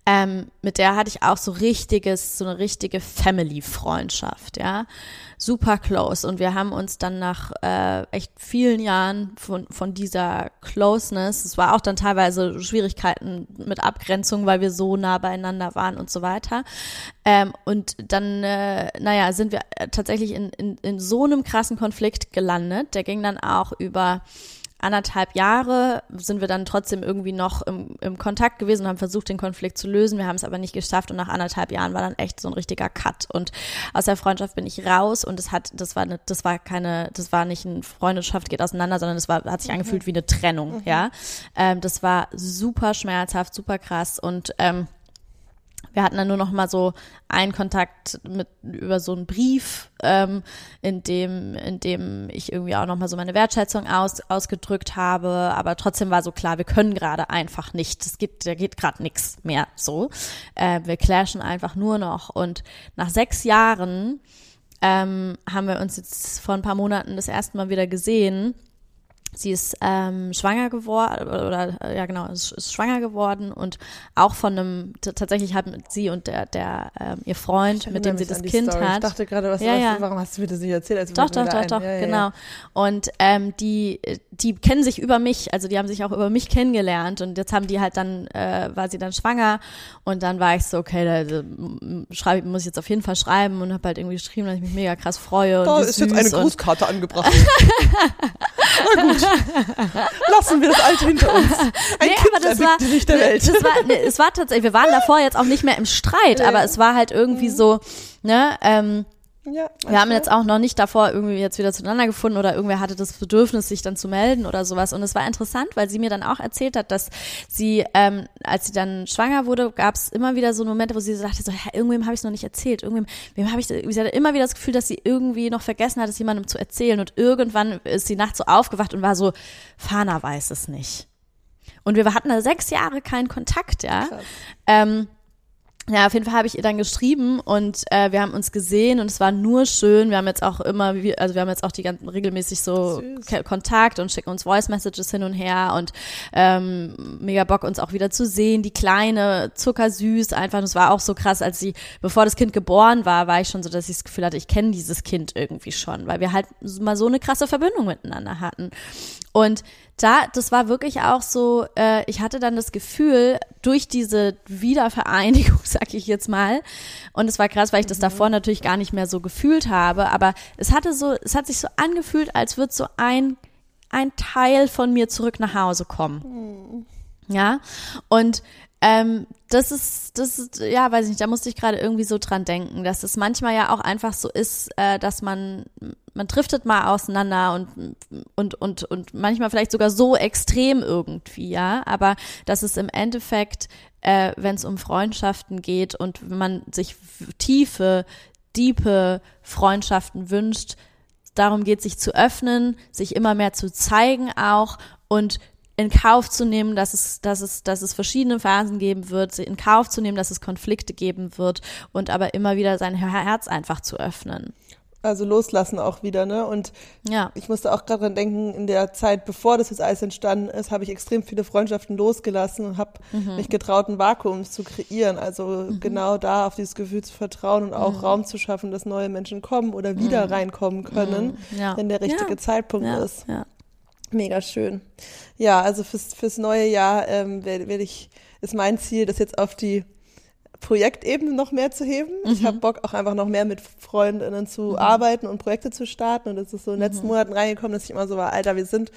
Ähm, mit der hatte ich auch so richtiges, so eine richtige Family-Freundschaft, ja. Super close. Und wir haben uns dann nach äh, echt vielen Jahren von, von dieser Closeness, es war auch dann teilweise Schwierigkeiten mit Abgrenzung, weil wir so nah beieinander waren und so weiter. Ähm, und dann, äh, naja, sind wir tatsächlich in, in, in so einem krassen Konflikt gelandet. Der ging dann auch über anderthalb Jahre sind wir dann trotzdem irgendwie noch im, im Kontakt gewesen und haben versucht, den Konflikt zu lösen. Wir haben es aber nicht geschafft und nach anderthalb Jahren war dann echt so ein richtiger Cut. Und aus der Freundschaft bin ich raus und es hat, das war eine, das war keine, das war nicht eine Freundschaft geht auseinander, sondern es war, hat sich mhm. angefühlt wie eine Trennung, mhm. ja. Ähm, das war super schmerzhaft, super krass und ähm, wir hatten dann nur noch mal so einen Kontakt mit über so einen Brief, ähm, in dem in dem ich irgendwie auch noch mal so meine Wertschätzung aus, ausgedrückt habe, aber trotzdem war so klar, wir können gerade einfach nicht. Es gibt, da geht gerade nichts mehr so. Äh, wir clashen einfach nur noch und nach sechs Jahren ähm, haben wir uns jetzt vor ein paar Monaten das erste Mal wieder gesehen Sie ist ähm, schwanger geworden oder ja genau, ist, ist, schwanger geworden und auch von einem tatsächlich hat sie und der der ähm, ihr Freund, mit dem sie das Kind Story. hat. Ich dachte gerade, was, ja, ja. warum hast du mir das nicht erzählt? Also doch, doch, doch, doch, ja, genau. Und ähm, die die kennen sich über mich, also die haben sich auch über mich kennengelernt und jetzt haben die halt dann äh, war sie dann schwanger und dann war ich so okay, da, da schreibe muss ich jetzt auf jeden Fall schreiben und habe halt irgendwie geschrieben, dass ich mich mega krass freue. Da ist jetzt eine Grußkarte angebracht. Na gut. Lassen wir das alte hinter uns. Ein nee, kind aber das war, sich der Welt. Das war, nee, es war tatsächlich, wir waren davor jetzt auch nicht mehr im Streit, Ja. aber es war halt irgendwie Mhm. so, ne, ähm, Ja, wir haben jetzt auch noch nicht davor irgendwie jetzt wieder zueinander gefunden oder irgendwer hatte das Bedürfnis, sich dann zu melden oder sowas. Und es war interessant, weil sie mir dann auch erzählt hat, dass sie, ähm, als sie dann schwanger wurde, gab es immer wieder so Momente, wo sie sagte, so, Hä, irgendwem habe ich es noch nicht erzählt. Irgendwem, wem habe ich, sie hatte immer wieder das Gefühl, dass sie irgendwie noch vergessen hat, es jemandem zu erzählen. Und irgendwann ist sie nachts so aufgewacht und war so, Fana weiß es nicht. Und wir hatten da sechs Jahre keinen Kontakt, ja. Krass. Ähm, ja, auf jeden Fall habe ich ihr dann geschrieben und äh, wir haben uns gesehen und es war nur schön. Wir haben jetzt auch immer, wie- also wir haben jetzt auch die ganzen regelmäßig so Süß. Kontakt und schicken uns Voice Messages hin und her und ähm, mega Bock uns auch wieder zu sehen. Die kleine, zuckersüß einfach. Und es war auch so krass, als sie, bevor das Kind geboren war, war ich schon so, dass ich das Gefühl hatte, ich kenne dieses Kind irgendwie schon, weil wir halt mal so eine krasse Verbindung miteinander hatten. Und da, das war wirklich auch so, äh, ich hatte dann das Gefühl, durch diese Wiedervereinigung, sag ich jetzt mal, und es war krass, weil ich das davor natürlich gar nicht mehr so gefühlt habe, aber es hatte so, es hat sich so angefühlt, als würde so ein, ein Teil von mir zurück nach Hause kommen. Ja, und ähm, das ist, das ist, ja, weiß ich nicht, da musste ich gerade irgendwie so dran denken, dass es manchmal ja auch einfach so ist, äh, dass man, man driftet mal auseinander und, und, und, und manchmal vielleicht sogar so extrem irgendwie, ja, aber dass es im Endeffekt, äh, wenn es um Freundschaften geht und man sich tiefe, diepe Freundschaften wünscht, darum geht, sich zu öffnen, sich immer mehr zu zeigen auch und in Kauf zu nehmen, dass es, dass es, dass es verschiedene Phasen geben wird, in Kauf zu nehmen, dass es Konflikte geben wird und aber immer wieder sein Herz einfach zu öffnen. Also loslassen auch wieder, ne? Und Ja. ich musste auch gerade dran denken, in der Zeit, bevor das jetzt alles entstanden ist, habe ich extrem viele Freundschaften losgelassen und habe Mhm. mich getraut, ein Vakuum zu kreieren. Also genau da auf dieses Gefühl zu vertrauen und Mhm. auch Raum zu schaffen, dass neue Menschen kommen oder wieder reinkommen können, Ja. wenn der richtige Ja. Zeitpunkt ist. Ja. Mega schön. Ja, also fürs, fürs neue Jahr ähm, werde werd ich, ist mein Ziel, das jetzt auf die Projektebene noch mehr zu heben. Ich Mhm. habe Bock, auch einfach noch mehr mit Freundinnen zu arbeiten und Projekte zu starten. Und es ist so in den Mhm. letzten Monaten reingekommen, dass ich immer so war, Alter, wir sind,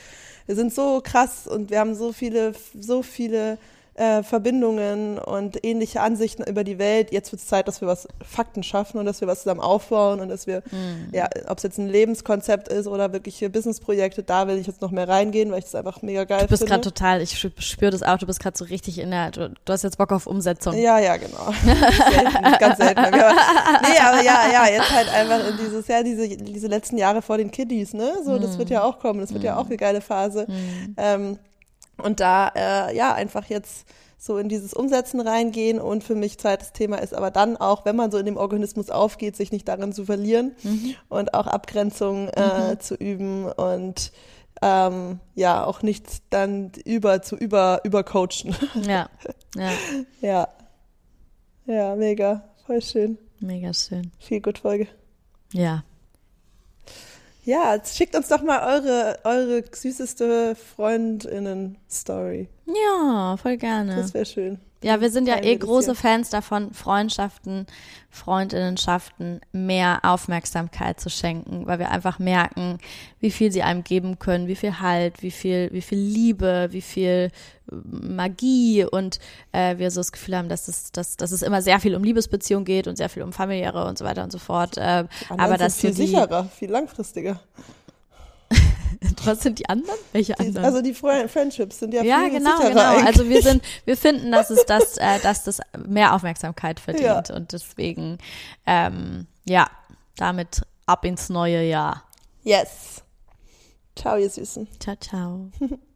wir sind so krass und wir haben so viele, so viele äh, Verbindungen und ähnliche Ansichten über die Welt. Jetzt wird es Zeit, dass wir was Fakten schaffen und dass wir was zusammen aufbauen und dass wir, Mhm. ja, ob es jetzt ein Lebenskonzept ist oder wirkliche Businessprojekte, da will ich jetzt noch mehr reingehen, weil ich das einfach mega geil Du bist finde. gerade total, ich spüre das auch, du bist gerade so richtig in der, du, du hast jetzt Bock auf Umsetzung. Ja, ja, genau. selten, ganz selten. Aber, nee, aber ja, ja, jetzt halt einfach in dieses, ja, diese, diese letzten Jahre vor den Kiddies, ne? So, das wird ja auch kommen. Das wird ja auch eine geile Phase. Ähm, und da, äh, ja, einfach jetzt so in dieses Umsetzen reingehen und für mich zweites Thema ist aber dann auch, wenn man so in dem Organismus aufgeht, sich nicht darin zu verlieren und auch Abgrenzung äh, zu üben und ähm, ja, auch nicht dann über zu über übercoachen. Ja, ja, ja. Ja, mega. Voll schön. mega schön. Viel gut Folge. Ja. Ja, schickt uns doch mal eure, eure süßeste Freundinnen-Story. Ja, voll gerne. Das wäre schön. Ja, wir sind ja eh das große. Fans davon, Freundschaften, Freundinnenschaften mehr Aufmerksamkeit zu schenken, weil wir einfach merken, wie viel sie einem geben können, wie viel Halt, wie viel, wie viel Liebe, wie viel äh, Magie und äh, wir so das Gefühl haben, dass es, dass, dass es immer sehr viel um Liebesbeziehungen geht und sehr viel um familiäre und so weiter und so fort. Äh, aber sind dass viel die, sicherer, viel langfristiger. was sind die anderen? Welche anderen? also die Friendships sind ja, Ja, viel genau, genau. eigentlich. Also wir sind, wir finden, dass es das, äh, dass das mehr Aufmerksamkeit verdient Ja. und deswegen, ähm, ja, damit ab ins neue Jahr. Yes. Ciao, ihr Süßen. Ciao, ciao.